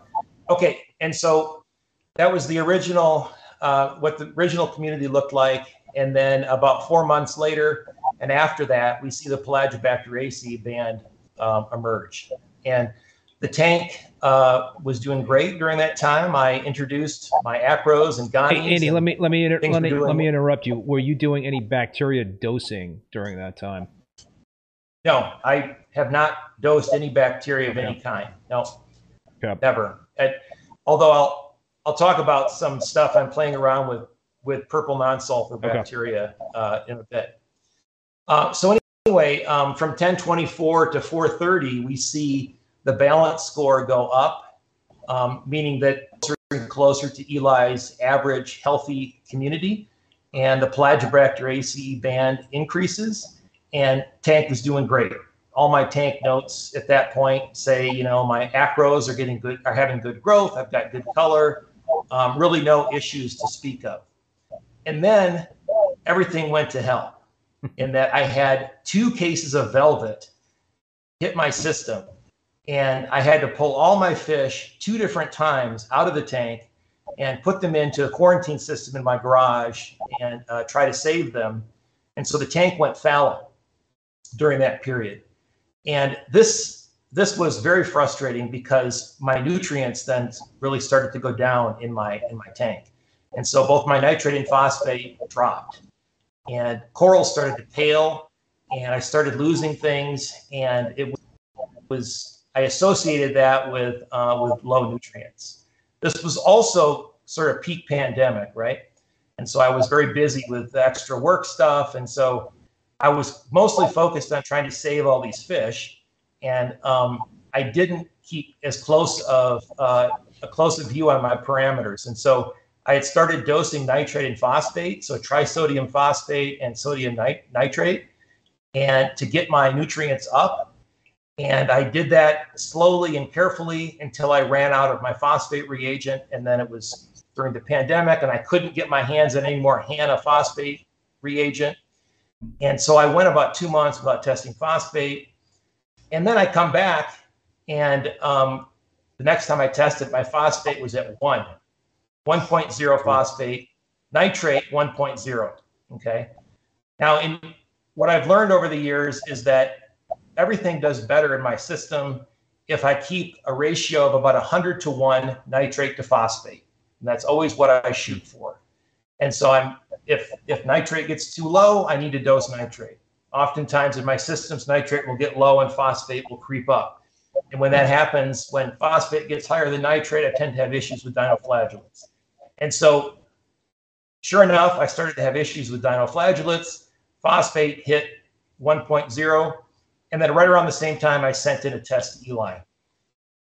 okay. And so that was the original, uh, what the original community looked like, and then about four months later, and after that, we see the Pelagibacteriaceae band um, emerge. And the tank uh, was doing great during that time. I introduced my acros and gonies. Hey, Andy, let me let me inter- let me let me interrupt you. Were you doing any bacteria dosing during that time? No, I have not dosed any bacteria of any kind. No, okay. never. Although I'll I'll talk about some stuff I'm playing around with with purple non-sulfur bacteria okay. uh, in a bit. Uh, so anyway, um, from 1024 to 430, we see the balance score go up, um, meaning that closer, closer to Eli's average healthy community, and the Pelagibacteriaceae band increases, and tank was doing great. All my tank notes at that point say, you know, my acros are getting good, are having good growth. I've got good color. Um, really, no issues to speak of. And then everything went to hell in that I had two cases of velvet hit my system. And I had to pull all my fish two different times out of the tank and put them into a quarantine system in my garage and uh, try to save them. And so the tank went fallow during that period. And this this was very frustrating because my nutrients then really started to go down in my in my tank. And so both my nitrate and phosphate dropped. And coral started to pale, and I started losing things. And it was, I associated that with, uh, with low nutrients. This was also sort of peak pandemic, right? And so I was very busy with extra work stuff. And so I was mostly focused on trying to save all these fish. And um, I didn't keep as close of uh, a close view on my parameters. And so I had started dosing nitrate and phosphate, so trisodium phosphate and sodium nit- nitrate, and to get my nutrients up. And I did that slowly and carefully until I ran out of my phosphate reagent. And then it was during the pandemic, and I couldn't get my hands on any more Hanna phosphate reagent. And so I went about two months without testing phosphate. And then I come back, and um, the next time I tested, my phosphate was at one, 1.0 phosphate, nitrate 1.0. Okay. Now, in what I've learned over the years is that everything does better in my system if I keep a ratio of about 100 to 1 nitrate to phosphate. And that's always what I shoot for. And so I'm if if nitrate gets too low, I need to dose nitrate. Oftentimes in my systems, nitrate will get low and phosphate will creep up. And when that happens, when phosphate gets higher than nitrate, I tend to have issues with dinoflagellates. And so sure enough, I started to have issues with dinoflagellates. Phosphate hit 1.0. And then right around the same time, I sent in a test to Eli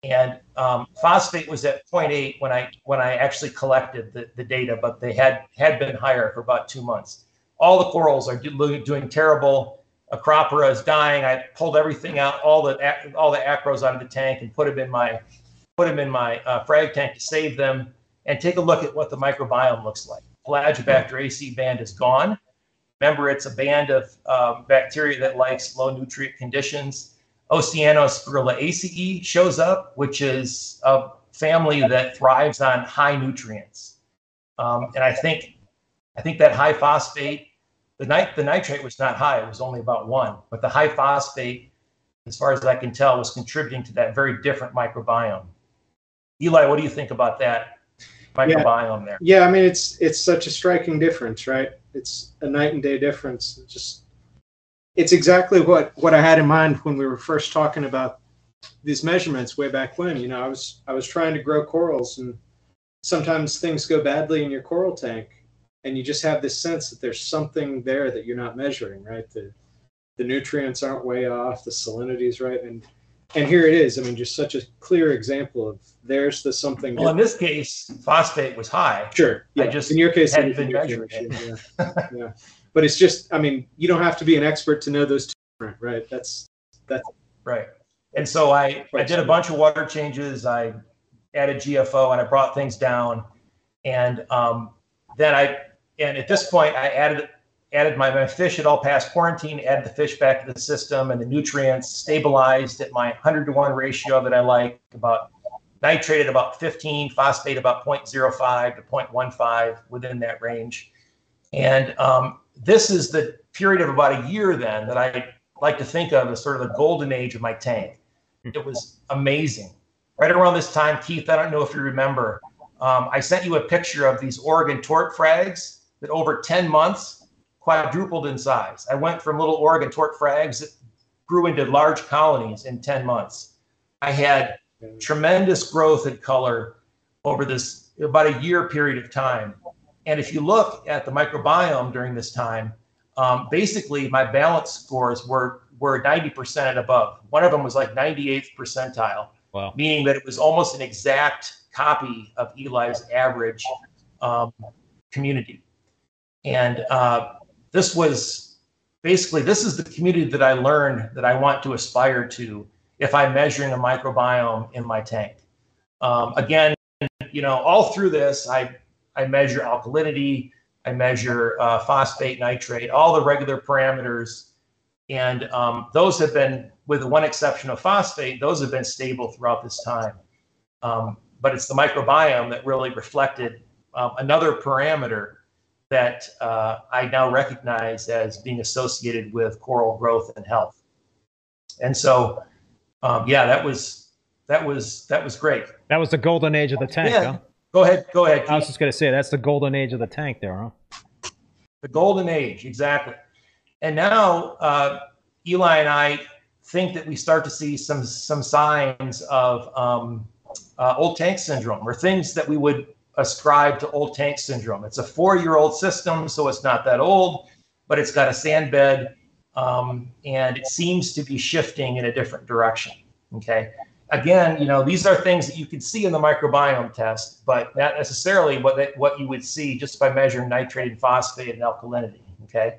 and um, phosphate was at 0.8 when I when I actually collected the, the data, but they had had been higher for about two months. All the corals are do, doing terrible. Acropora is dying. I pulled everything out, all the all the acros out of the tank, and put them in my put them in my uh, frag tank to save them. And take a look at what the microbiome looks like. Pelagibacteriaceae band is gone. Remember, it's a band of uh, bacteria that likes low nutrient conditions Oceanospirillaceae shows up, which is a family that thrives on high nutrients. Um, and I think, I think that high phosphate, the nit- the nitrate was not high; it was only about one. But the high phosphate, as far as I can tell, was contributing to that very different microbiome. Eli, what do you think about that microbiome yeah. there? Yeah, I mean it's it's such a striking difference, right? It's a night and day difference. Just it's exactly what what I had in mind when we were first talking about these measurements way back when. You know, I was I was trying to grow corals, and sometimes things go badly in your coral tank, and you just have this sense that there's something there that you're not measuring, right? The the nutrients aren't way off, the salinity is right, and and here it is. I mean, just such a clear example of there's the something. Well, in this case, phosphate was high. Sure. Yeah. I just in your case, hadn't been measuring it. Yeah. yeah but it's just i mean you don't have to be an expert to know those two different right that's that's right and so i i did a bunch of water changes i added gfo and i brought things down and um, then i and at this point i added added my, my fish had all passed quarantine added the fish back to the system and the nutrients stabilized at my 100 to 1 ratio that i like about nitrate at about 15 phosphate about 0.05 to 0.15 within that range and um, this is the period of about a year then that I like to think of as sort of the golden age of my tank. It was amazing. Right around this time, Keith, I don't know if you remember, um, I sent you a picture of these Oregon tort frags that over 10 months quadrupled in size. I went from little Oregon tort frags that grew into large colonies in 10 months. I had tremendous growth in color over this about a year period of time. And if you look at the microbiome during this time, um, basically my balance scores were were 90% and above. One of them was like 98th percentile, wow. meaning that it was almost an exact copy of Eli's average um, community. And uh, this was basically this is the community that I learned that I want to aspire to if I'm measuring a microbiome in my tank. Um, again, you know, all through this, I I measure alkalinity, I measure uh, phosphate, nitrate, all the regular parameters. And um, those have been, with the one exception of phosphate, those have been stable throughout this time. Um, but it's the microbiome that really reflected um, another parameter that uh, I now recognize as being associated with coral growth and health. And so, um, yeah, that was that was that was great. That was the golden age of the tank. Yeah. Huh? Go ahead. Go ahead. Keith. I was just going to say that's the golden age of the tank there, huh? The golden age, exactly. And now uh, Eli and I think that we start to see some some signs of um, uh, old tank syndrome, or things that we would ascribe to old tank syndrome. It's a four-year-old system, so it's not that old, but it's got a sand bed, um, and it seems to be shifting in a different direction. Okay, again, you know, these are things that you could see in the microbiome test, but not necessarily what they, what you would see just by measuring nitrate and phosphate and alkalinity. Okay,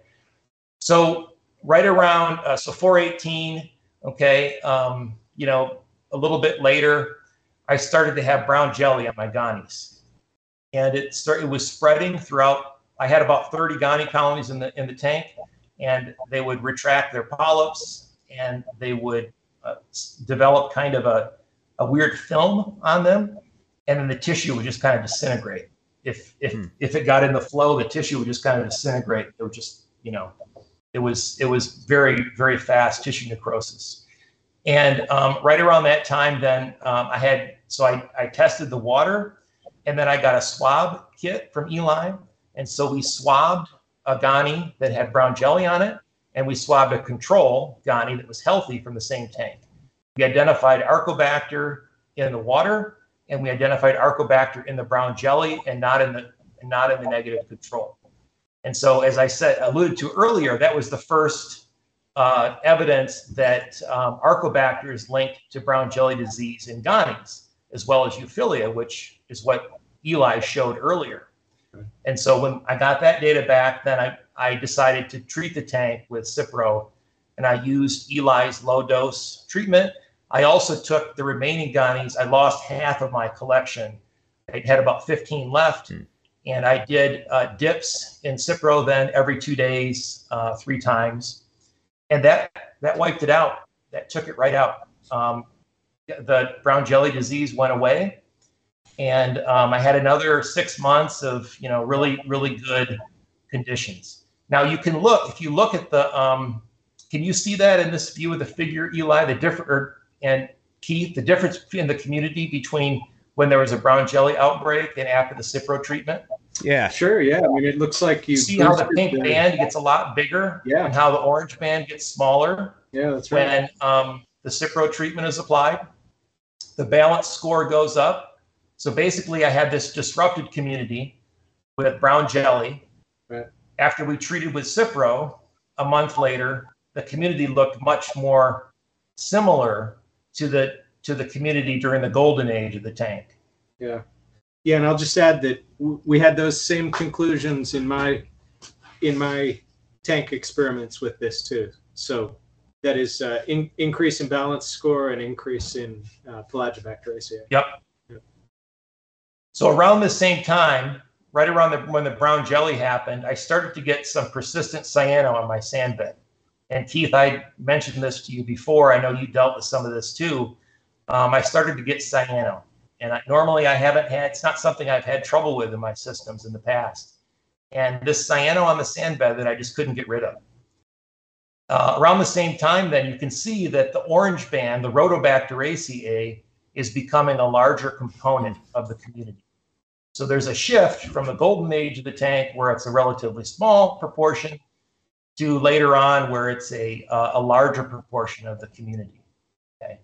so right around uh, so 418 Okay, um, you know, a little bit later, I started to have brown jelly on my Gonis, and it started. It was spreading throughout. I had about 30 Goni colonies in the in the tank, and they would retract their polyps, and they would uh, develop kind of a a weird film on them, and then the tissue would just kind of disintegrate. If if hmm. if it got in the flow, the tissue would just kind of disintegrate. It would just you know, it was it was very very fast tissue necrosis. And um, right around that time, then um, I had so I, I tested the water, and then I got a swab kit from Eli, and so we swabbed a Goni that had brown jelly on it, and we swabbed a control Goni that was healthy from the same tank. We identified Arcobacter in the water, and we identified Arcobacter in the brown jelly, and not in the not in the negative control. And so, as I said alluded to earlier, that was the first uh, evidence that um, Arcobacter is linked to brown jelly disease in Gonis, as well as euphyllia, which is what Eli showed earlier. And so when I got that data back, then I, I decided to treat the tank with Cipro, and I used Eli's low dose treatment. I also took the remaining Gonis. I lost half of my collection. I had about 15 left. Hmm. And I did uh, dips in Cipro then every two days, uh, three times and that that wiped it out. That took it right out. Um, the brown jelly disease went away, and um, I had another six months of you know really really good conditions. Now you can look if you look at the. Um, can you see that in this view of the figure, Eli? The different and Keith, the difference in the community between when there was a brown jelly outbreak and after the Cipro treatment. Yeah, sure. Yeah, I mean, it looks like you see how the pink the, band gets a lot bigger, yeah, and how the orange band gets smaller. Yeah, that's right. When um, the Cipro treatment is applied, the balance score goes up. So basically, I had this disrupted community with brown jelly. Right. After we treated with Cipro, a month later, the community looked much more similar to the to the community during the golden age of the tank. Yeah. Yeah, and I'll just add that we had those same conclusions in my in my tank experiments with this too. So that is uh, in, increase in balance score and increase in uh, Pelagibacteriaceae. Yep. So around the same time, right around the, when the brown jelly happened, I started to get some persistent cyano on my sand bed. And Keith, I mentioned this to you before. I know you dealt with some of this too. Um, I started to get cyano. And I, normally I haven't had, it's not something I've had trouble with in my systems in the past. And this cyano on the sand bed that I just couldn't get rid of. Uh, around the same time, then you can see that the orange band, the Rhodobacteriaceae, is becoming a larger component of the community. So there's a shift from the golden age of the tank, where it's a relatively small proportion, to later on, where it's a, uh, a larger proportion of the community. Okay.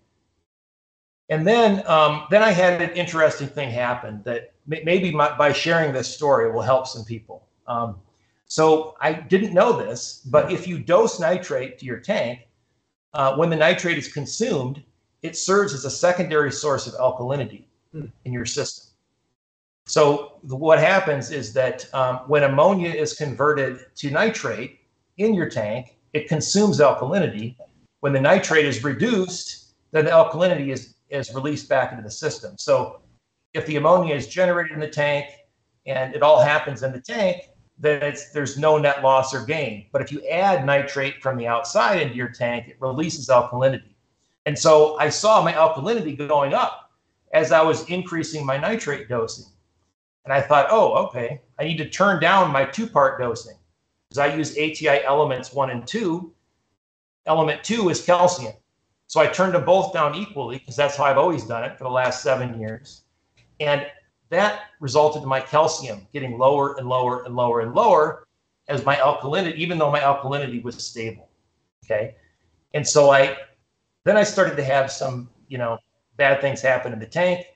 And then, um, then I had an interesting thing happen that maybe my, by sharing this story will help some people. Um, so I didn't know this, but if you dose nitrate to your tank, uh, when the nitrate is consumed, it serves as a secondary source of alkalinity hmm. in your system. So what happens is that um, when ammonia is converted to nitrate in your tank, it consumes alkalinity. When the nitrate is reduced, then the alkalinity is is released back into the system. So if the ammonia is generated in the tank and it all happens in the tank, then there's no net loss or gain. But if you add nitrate from the outside into your tank, it releases alkalinity. And so I saw my alkalinity going up as I was increasing my nitrate dosing. And I thought, oh, okay, I need to turn down my two part dosing because I use ATI elements one and two. Element two is calcium. So I turned them both down equally because that's how I've always done it for the last seven years. And that resulted in my calcium getting lower and lower and lower and lower as my alkalinity, even though my alkalinity was stable. Okay. And so I then I started to have some, you know, bad things happen in the tank.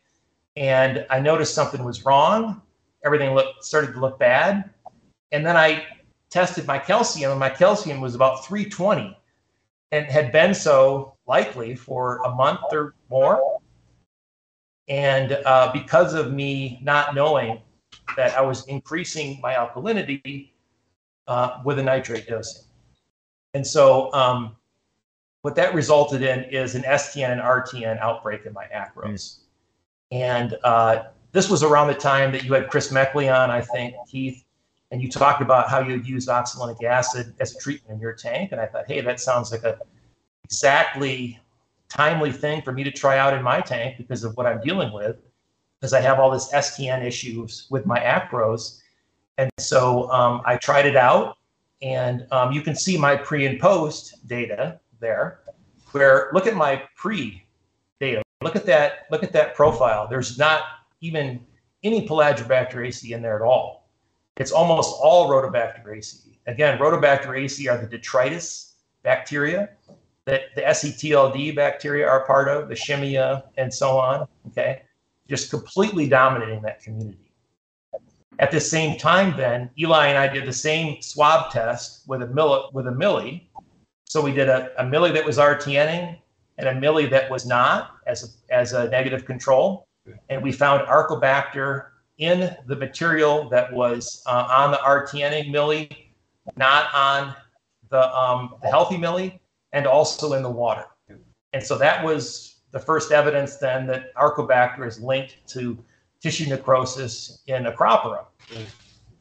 And I noticed something was wrong. Everything looked started to look bad. And then I tested my calcium, and my calcium was about 320 and had been so likely for a month or more. And uh, because of me not knowing that I was increasing my alkalinity uh, with a nitrate dosing. And so um, what that resulted in is an STN and RTN outbreak in my acros. And uh, this was around the time that you had Chris Meckley on, I think, Keith, and you talked about how you'd use oxolinic acid as a treatment in your tank. And I thought, hey, that sounds like a exactly timely thing for me to try out in my tank because of what I'm dealing with, because I have all this STN issues with my acros. And so um, I tried it out, and um, you can see my pre and post data there. Where look at my pre. Look at that. Look at that profile. There's not even any Pelagibacteriaceae in there at all. It's almost all Rhodobacteriaceae. Again, Rhodobacteriaceae are the detritus bacteria that the SCTLD bacteria are part of, the Shimia, and so on. Okay, just completely dominating that community. At the same time, then Eli and I did the same swab test with a milli, with a milli. So we did a, a milli that was RTNing and a milli that was not as a, as a negative control, and we found Arcobacter in the material that was uh, on the RTNing milli, not on the um, the healthy milli, and also in the water. And so that was the first evidence then that Arcobacter is linked to tissue necrosis in Acropora,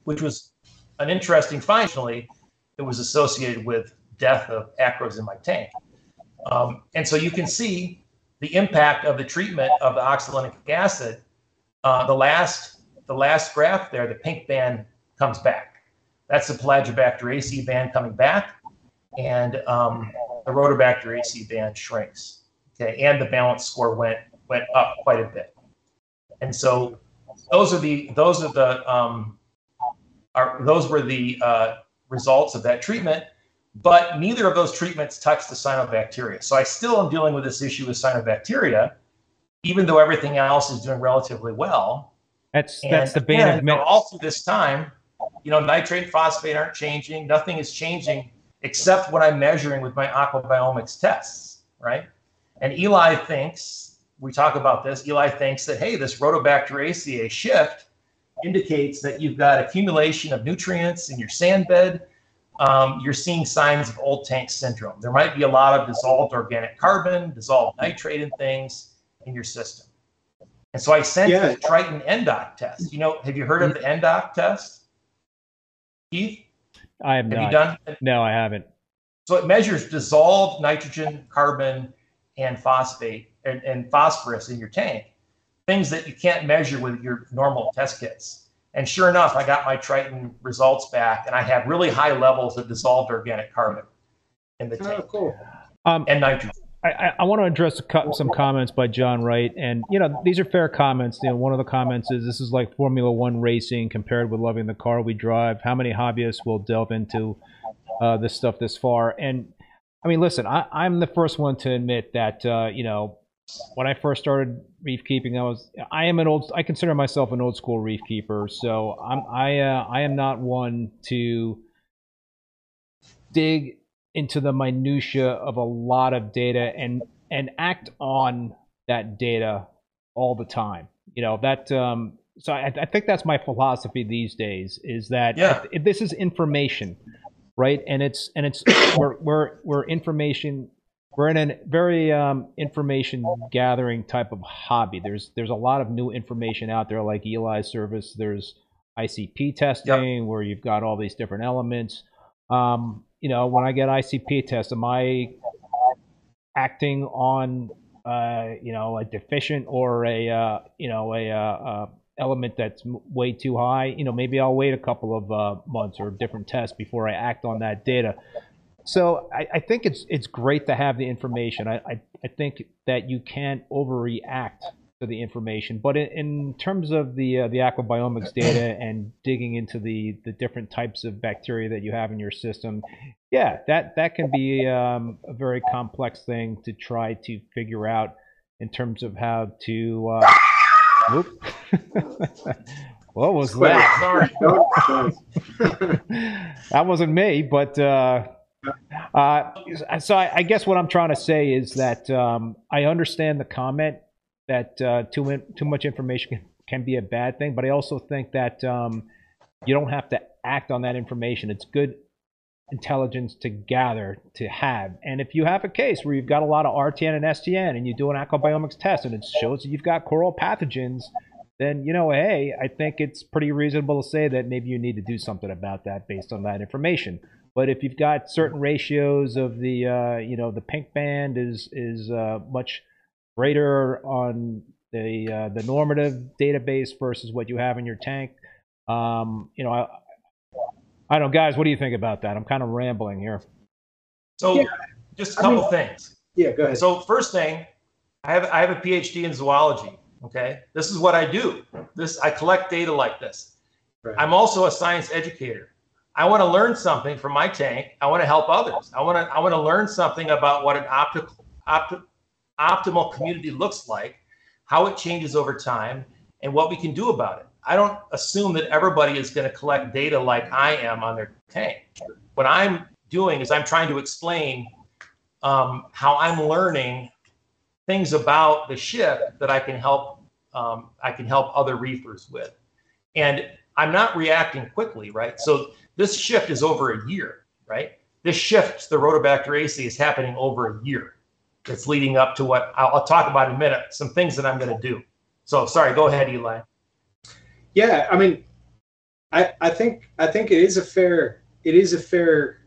which was an interesting finally it was associated with death of acros in my tank. Um, and so you can see the impact of the treatment of the oxolinic acid. Uh, the last the last graph there, the pink band comes back. That's the Pelagibacteriaceae band coming back, and um, the Rhodobacteriaceae band shrinks. Okay, and the balance score went went up quite a bit. And so those are the those are the um, are those were the uh, results of that treatment. But neither of those treatments touched the cyanobacteria. So I still am dealing with this issue with cyanobacteria, even though everything else is doing relatively well. That's and that's the bane again, of through this time, you know, nitrate and phosphate aren't changing. Nothing is changing except what I'm measuring with my AquaBiomics tests, right? And Eli thinks we talk about this, Eli thinks that, hey, this Rhodobacteriaceae shift indicates that you've got accumulation of nutrients in your sand bed. Um, you're seeing signs of old tank syndrome. There might be a lot of dissolved organic carbon, dissolved nitrate and things in your system. And so I sent yeah. the Triton NDOC test. You know, have you heard of the NDOC test? Keith? I have, have not. you done? No, I haven't. So it measures dissolved nitrogen, carbon, and phosphate and, and phosphorus in your tank, things that you can't measure with your normal test kits. And sure enough, I got my Triton results back, and I had really high levels of dissolved organic carbon in the tank. Oh, cool. Um, and nitrogen. I, I, want to address some comments by John Wright, and you know these are fair comments. You know, one of the comments is this is like Formula One racing compared with loving the car we drive. How many hobbyists will delve into uh, this stuff this far? And I mean, listen, I, am the first one to admit that uh, you know when I first started reef keeping, I was I am an old I consider myself an old school reef keeper. So I'm I uh, I am not one to dig into the minutia of a lot of data and and act on that data all the time. You know that. Um, so I, I think that's my philosophy these days is that yeah. if, if this is information, right? And it's and it's we're we're, we're information we're in a very um, information gathering type of hobby. There's there's a lot of new information out there, like Eli's service. There's ICP testing, yep. where you've got all these different elements. Um, you know, when I get ICP test, am I acting on uh, you know a deficient or a uh, you know a, uh, a, element that's way too high? You know, maybe I'll wait a couple of uh, months or different tests before I act on that data. So I, I, think it's it's great to have the information. I, I, I, think that you can't overreact to the information, but in, in terms of the uh, the AquaBiomics data and digging into the the different types of bacteria that you have in your system, yeah, that that can be um, a very complex thing to try to figure out in terms of how to. Uh, what was that? Sorry. That wasn't me, but. Uh, so I, I, guess what I'm trying to say is that um, I understand the comment that uh, too too much information can, can, be a bad thing, but I also think that um, you don't have to act on that information. It's good intelligence to gather to have. And if you have a case where you've got a lot of RTN and STN and you do an AquaBiomics test and it shows that you've got coral pathogens, then you know, hey, I think it's pretty reasonable to say that maybe you need to do something about that based on that information. But if you've got certain ratios of the, uh, you know, the pink band is is uh, much greater on the uh, the normative database versus what you have in your tank. Um, you know, I, I don't know, guys. What do you think about that? I'm kind of rambling here. So, yeah. just a couple I mean, things. Yeah, go ahead. So, first thing, I have I have a PhD in zoology. Okay, this is what I do. This I collect data like this. Right. I'm also a science educator. I want to learn something from my tank. I want to help others. I want to I want to learn something about what an optical opt, optimal community looks like, how it changes over time, and what we can do about it. I don't assume that everybody is going to collect data like I am on their tank. What I'm doing is I'm trying to explain um, how I'm learning things about the ship that I can help um, I can help other reefers with, and I'm not reacting quickly, right? So this shift is over a year, right? This shift, the Rhodobacteriaceae, is happening over a year. It's leading up to what I'll, I'll talk about in a minute, some things that I'm going to do. So, sorry, go ahead, Eli. Yeah, I mean, I, I think I think it is a fair it is a fair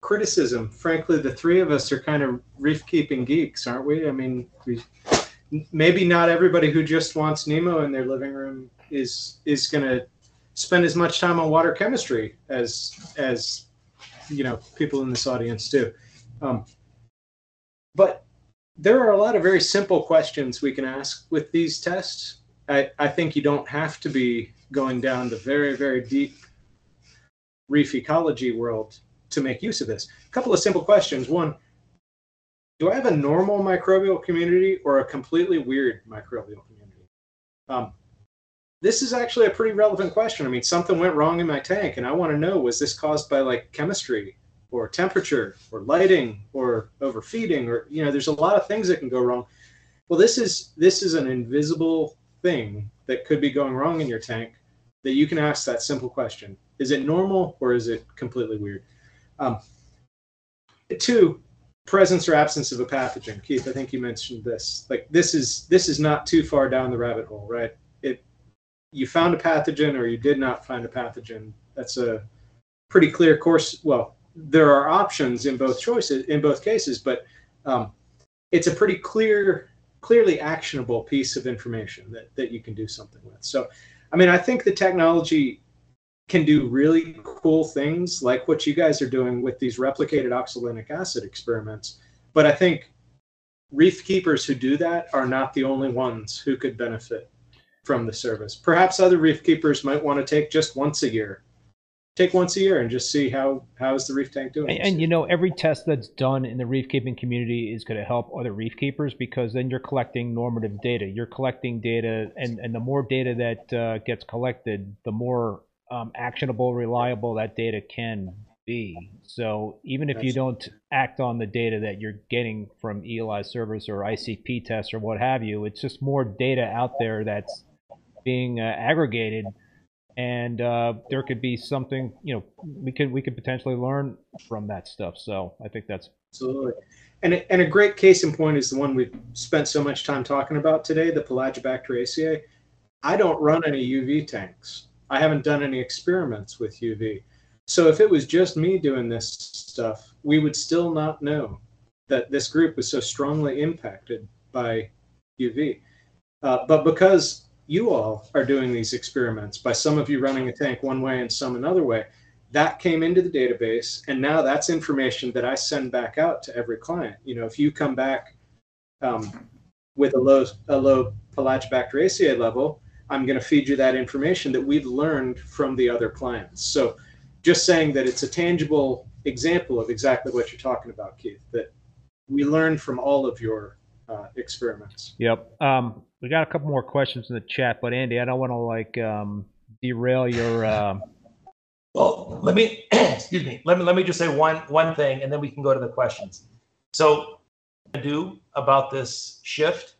criticism. Frankly, the three of us are kind of reef keeping geeks, aren't we? I mean, we, maybe not everybody who just wants Nemo in their living room is is going to spend as much time on water chemistry as as you know people in this audience do. Um, but there are a lot of very simple questions we can ask with these tests. I, I think you don't have to be going down the very, very deep reef ecology world to make use of this. A couple of simple questions. One, do I have a normal microbial community or a completely weird microbial community? Um, this is actually a pretty relevant question. I mean, something went wrong in my tank, and I want to know was this caused by like chemistry or temperature or lighting or overfeeding or you know, there's a lot of things that can go wrong. Well, this is this is an invisible thing that could be going wrong in your tank that you can ask that simple question: Is it normal or is it completely weird? Um, two, presence or absence of a pathogen. Keith, I think you mentioned this. Like this is this is not too far down the rabbit hole, right? You found a pathogen or you did not find a pathogen. That's a pretty clear course. Well, there are options in both choices in both cases, but um, it's a pretty clear, clearly actionable piece of information that that you can do something with. So, I mean, I think the technology can do really cool things like what you guys are doing with these replicated oxolinic acid experiments. But I think reef keepers who do that are not the only ones who could benefit from the service. Perhaps other reef keepers might want to take just once a year. Take once a year and just see how how is the reef tank doing. And, and you know, every test that's done in the reef keeping community is going to help other reef keepers because then you're collecting normative data. You're collecting data, and and the more data that uh, gets collected, the more um, actionable, reliable that data can be. So even if you don't act on the data that you're getting from ELI service or ICP tests or what have you, it's just more data out there that's being uh, aggregated, and uh, there could be something you know we could we could potentially learn from that stuff. So I think that's absolutely. And a, and a great case in point is the one we've spent so much time talking about today, the Pelagibacteriaceae. I don't run any UV tanks. I haven't done any experiments with UV. So if it was just me doing this stuff, we would still not know that this group was so strongly impacted by UV. Uh, but because you all are doing these experiments by some of you running a tank one way and some another way that came into the database and now that's information that i send back out to every client. You know if you come back um, with a low a low pelagibacteriaceae level i'm going to feed you that information that we've learned from the other clients. So just saying that it's a tangible example of exactly what you're talking about keith that we learned from all of your uh, experiments yep um, we got a couple more questions in the chat, but Andy, I don't want to like um, derail your. Uh... Well, let me excuse me. Let me let me just say one one thing, and then we can go to the questions. So, I do about this shift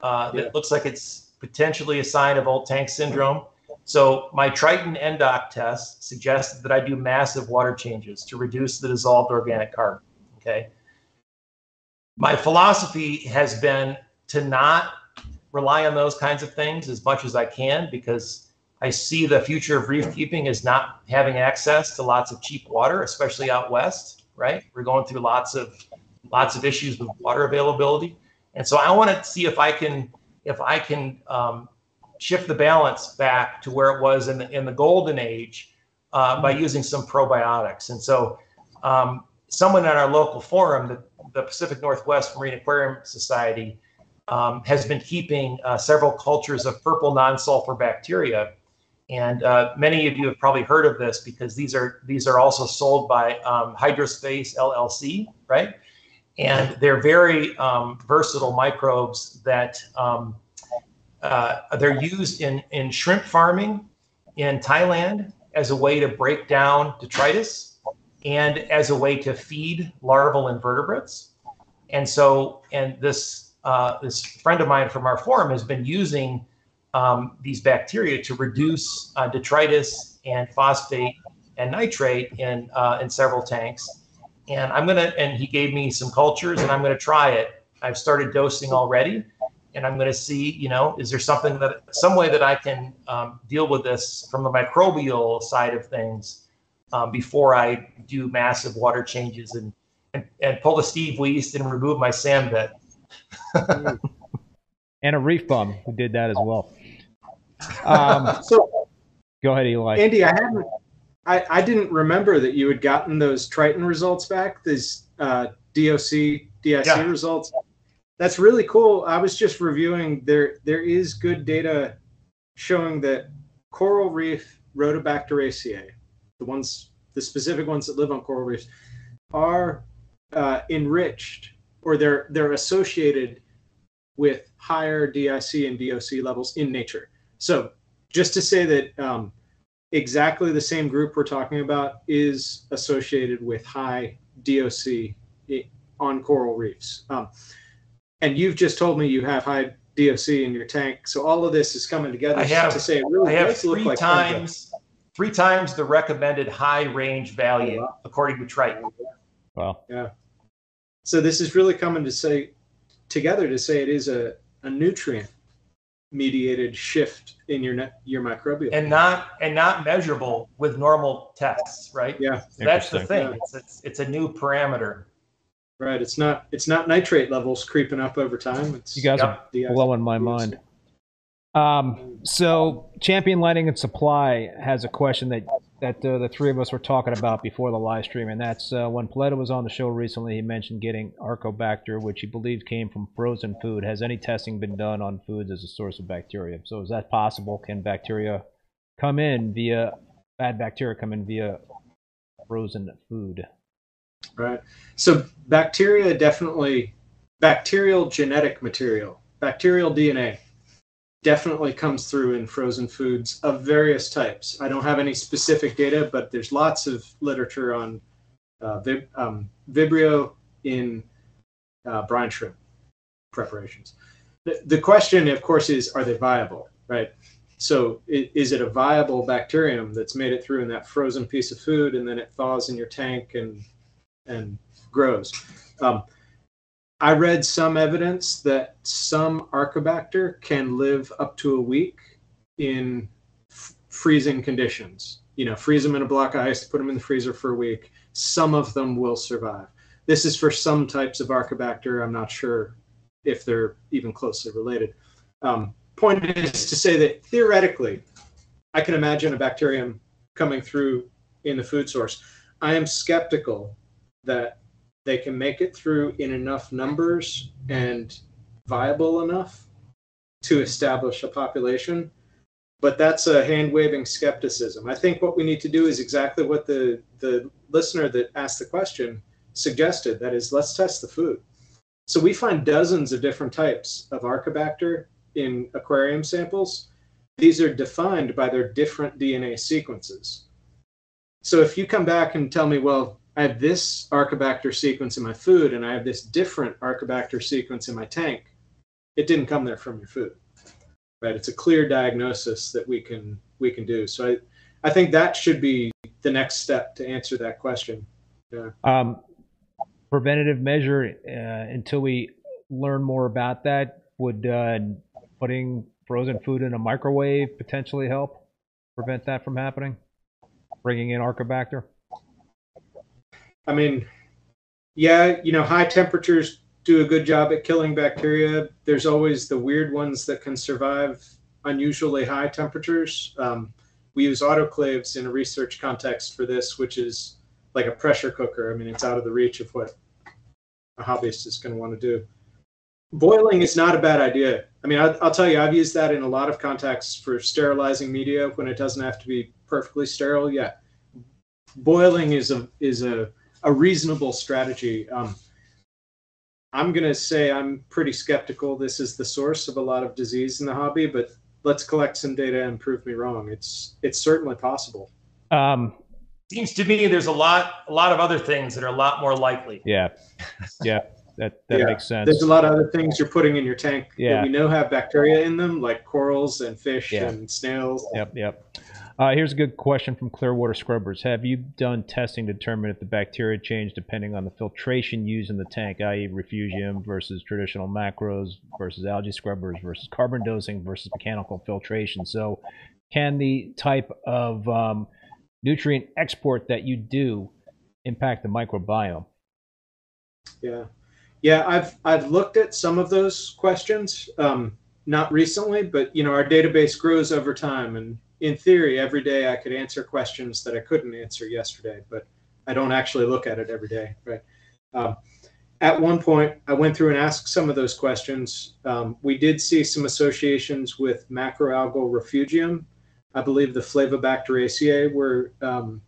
uh, yeah. that looks like it's potentially a sign of old tank syndrome. So my Triton NDOC test suggested that I do massive water changes to reduce the dissolved organic carbon. Okay. My philosophy has been to not rely on those kinds of things as much as I can because I see the future of reef keeping is not having access to lots of cheap water, especially out west, right? We're going through lots of lots of issues with water availability. And so I want to see if I can if I can um, shift the balance back to where it was in the in the golden age uh, by using some probiotics. And so, um, someone at our local forum, the, the, Pacific Northwest Marine Aquarium Society, um, has been keeping uh, several cultures of purple non-sulfur bacteria. And uh, many of you have probably heard of this because these are these are also sold by um, Hydrospace LLC, right? And they're very um, versatile microbes that um, uh, they're used in, in shrimp farming in Thailand as a way to break down detritus and as a way to feed larval invertebrates. And so, and this uh, this friend of mine from our forum has been using um, these bacteria to reduce uh, detritus and phosphate and nitrate in uh, in several tanks. And I'm gonna and he gave me some cultures, and I'm gonna try it. I've started dosing already, and I'm to see, you know, is there something that some way that I can um, deal with this from the microbial side of things um, before I do massive water changes and, and, and pull the Steve Weast and remove my sand bed. and a reef bum who did that as well. Um, so go ahead, Eli. Andy, I haven't. I, I didn't remember that you had gotten those Triton results back. These uh, DOC DIC yeah. results. That's really cool. I was just reviewing there there is good data showing that coral reef rhodobacteriaceae, the ones the specific ones that live on coral reefs, are uh, enriched or they're they're associated with higher DIC and DOC levels in nature. So just to say that um, exactly the same group we're talking about is associated with high DOC on coral reefs. Um, and you've just told me you have high DOC in your tank. So all of this is coming together I have, to say it really I have three like times three times the recommended high range value oh, wow. according to Triton. Wow. Yeah. So this is really coming to say together to say it is a, a nutrient mediated shift in your your microbial and not and not measurable with normal tests, right? Yeah. So that's the thing. Yeah. It's, it's it's a new parameter. Right. It's not it's not nitrate levels creeping up over time. It's you guys are blowing my mind. Um, so Champion Lighting and Supply has a question that that uh, the three of us were talking about before the live stream, and that's uh, when Paletta was on the show recently. He mentioned getting Arcobacter, which he believes came from frozen food. Has any testing been done on foods as a source of bacteria? So is that possible? Can bacteria come in via bad bacteria come in via frozen food? Right. So bacteria definitely, bacterial genetic material, bacterial DNA definitely comes through in frozen foods of various types. I don't have any specific data, but there's lots of literature on uh, vib, um, Vibrio in uh, brine shrimp preparations. The, question, of course, is are they viable, right? So is it a viable bacterium that's made it through in that frozen piece of food and then it thaws in your tank and and grows. Um, I read some evidence that some Arcobacter can live up to a week in f- freezing conditions. You know, freeze them in a block of ice, put them in the freezer for a week. Some of them will survive. This is for some types of Arcobacter. I'm not sure if they're even closely related. Um, point is to say that theoretically, I can imagine a bacterium coming through in the food source. I am skeptical that they can make it through in enough numbers and viable enough to establish a population. But that's a hand waving skepticism. I think what we need to do is exactly what the, the listener that asked the question suggested that is, let's test the food. So we find dozens of different types of Arcobacter in aquarium samples. These are defined by their different DNA sequences. So if you come back and tell me, well, I have this Arcobacter sequence in my food and I have this different Arcobacter sequence in my tank. It didn't come there from your food, right? It's a clear diagnosis that we can we can do. So I, I think that should be the next step to answer that question. Yeah. Um, preventative measure uh, until we learn more about that would uh, putting frozen food in a microwave potentially help prevent that from happening bringing in Arcobacter I mean, yeah, you know, high temperatures do a good job at killing bacteria. There's always the weird ones that can survive unusually high temperatures. Um, we use autoclaves in a research context for this, which is like a pressure cooker. I mean, it's out of the reach of what a hobbyist is going to want to do. Boiling is not a bad idea. I mean, I'll, I'll tell you, I've used that in a lot of contexts for sterilizing media when it doesn't have to be perfectly sterile. Yeah, boiling is a is a a reasonable strategy. Um, I'm going to say I'm pretty skeptical. This is the source of a lot of disease in the hobby, but let's collect some data and prove me wrong. It's it's certainly possible. um, Seems to me there's a lot a lot of other things that are a lot more likely. yeah yeah that that Yeah. makes sense There's a lot of other things you're putting in your tank Yeah. that we know have bacteria in them, like corals and fish Yeah. and snails. Yep, yep. Uh, here's a good question from Clearwater Scrubbers. Have you done testing to determine if the bacteria change depending on the filtration used in the tank, i.e., refugium versus traditional macros versus algae scrubbers versus carbon dosing versus mechanical filtration? So, can the type of um, nutrient export that you do impact the microbiome? Yeah, yeah. I've I've looked at some of those questions, um, not recently, but you know our database grows over time, and in theory, every day I could answer questions that I couldn't answer yesterday, but I don't actually look at it every day, right? Um, at one point, I went through and asked some of those questions. Um, we did see some associations with macroalgal refugium. I believe the Flavobacteriaceae were um,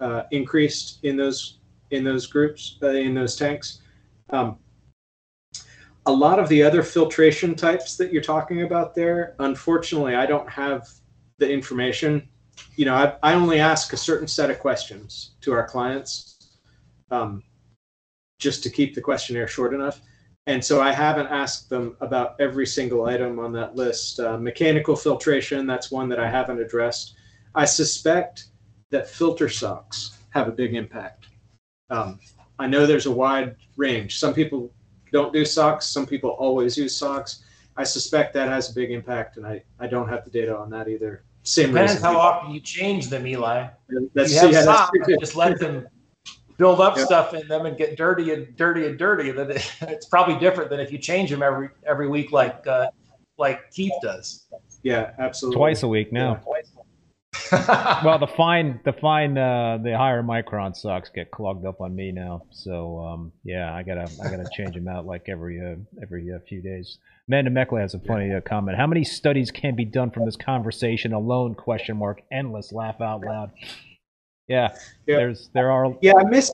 uh, increased in those in those groups uh, in those tanks. Um, a lot of the other filtration types that you're talking about there, unfortunately, I don't have the information. You know, I, I only ask a certain set of questions to our clients, um, just to keep the questionnaire short enough. And so I haven't asked them about every single item on that list. Uh, mechanical filtration, that's one that I haven't addressed. I suspect that filter socks have a big impact. Um, I know there's a wide range. Some people don't do socks, some people always use socks. I suspect that has a big impact, and I, I don't have the data on that either. Same Depends reason. how often you change them, Eli. That's, you have yeah, that's socks, true, just let them build up Yeah. stuff in them and get dirty and dirty and dirty. Then it- it's probably different than if you change them every every week, like uh, like Keith does. Yeah, absolutely. Twice a week now. well, the fine, the fine, uh, the higher micron socks get clogged up on me now. So um, yeah, I gotta, I gotta change them out like every, uh, every uh, few days. Amanda Meckler has a funny uh, comment. How many studies can be done from this conversation alone? Question mark. Endless. Laugh out loud. Yeah, Yeah. there's, there are. Yeah, I miss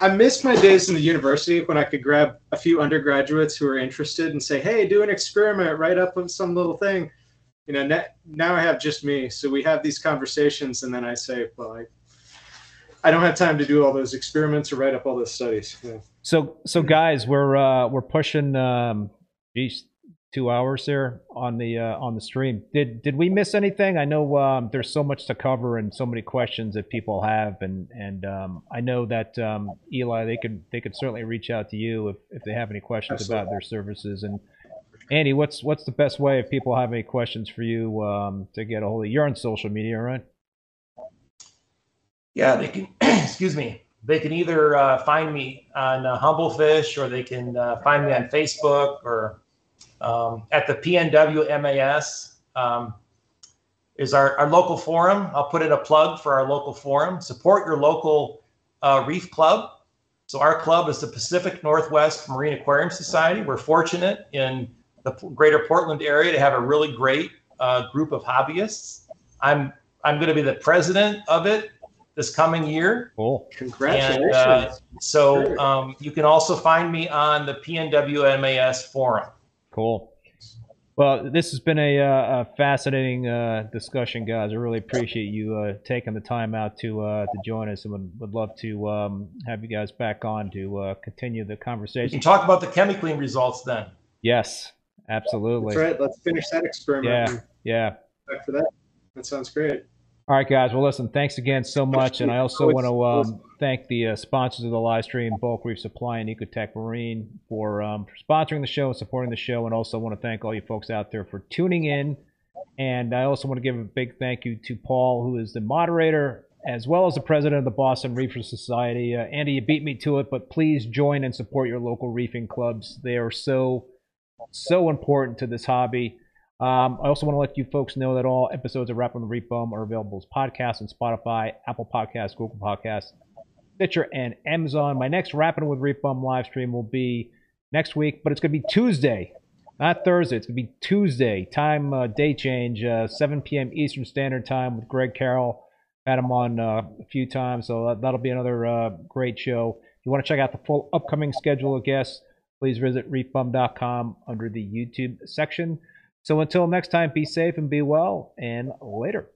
I missed my days in the university when I could grab a few undergraduates who were interested and say, "Hey, do an experiment, write up on some little thing." You know, now I have just me, so we have these conversations, and then I say, "Well, I, I don't have time to do all those experiments or write up all those studies." Yeah. So, so guys, we're uh, we're pushing, um, geez, two hours here on the uh, on the stream. Did did we miss anything? I know um, there's so much to cover and so many questions that people have, and and um, I know that um, Eli, they could they could certainly reach out to you if, if they have any questions about their services. And Andy, what's what's the best way if people have any questions for you um, to get a hold of you? You're on social media, right? Yeah, they can. excuse me. They can either uh, find me on uh, Humblefish, or they can uh, find me on Facebook, or um, at the PNW MAS um, is our, our local forum. I'll put in a plug for our local forum. Support your local uh, reef club. So our club is the Pacific Northwest Marine Aquarium Society. We're fortunate in the greater Portland area to have a really great uh, group of hobbyists. I'm I'm going to be the president of it this coming year. Cool. Congratulations! And, uh, So Sure. um, you can also find me on the PNWMAS forum. Cool. Well, this has been a, uh, a fascinating uh, discussion, guys. I really appreciate you uh, taking the time out to uh, to join us, and would, would love to um, have you guys back on to uh, continue the We can conversation. talk about the ChemiClean results then. Yes, absolutely. That's right. Let's finish that experiment. Yeah, yeah. back for that. That sounds great. All right, guys. Well, listen, thanks again so much. And I also want to um, thank the uh, sponsors of the live stream, Bulk Reef Supply and Ecotech Marine, for, um, for sponsoring the show and supporting the show. And also want to thank all you folks out there for tuning in. And I also want to give a big thank you to Paul, who is the moderator, as well as the president of the Boston Reefer Society. Uh, Andy, you beat me to it, but please join and support your local reefing clubs. They are so, so important to this hobby. Um, I also want to let you folks know that all episodes of Rap on the are available as podcasts on Spotify, Apple Podcasts, Google Podcasts, Stitcher, and Amazon. My next Rapping with Reef live stream will be next week, but it's going to be Tuesday, not Thursday. It's going to be Tuesday. Time, uh, day change, uh, 7 p.m. Eastern Standard Time with Greg Carroll. Had him on uh, a few times, so that, will be another uh, great show. If you want to check out the full upcoming schedule of guests, please visit reefbum.com under the YouTube section. So until next time, be safe and be well, and later.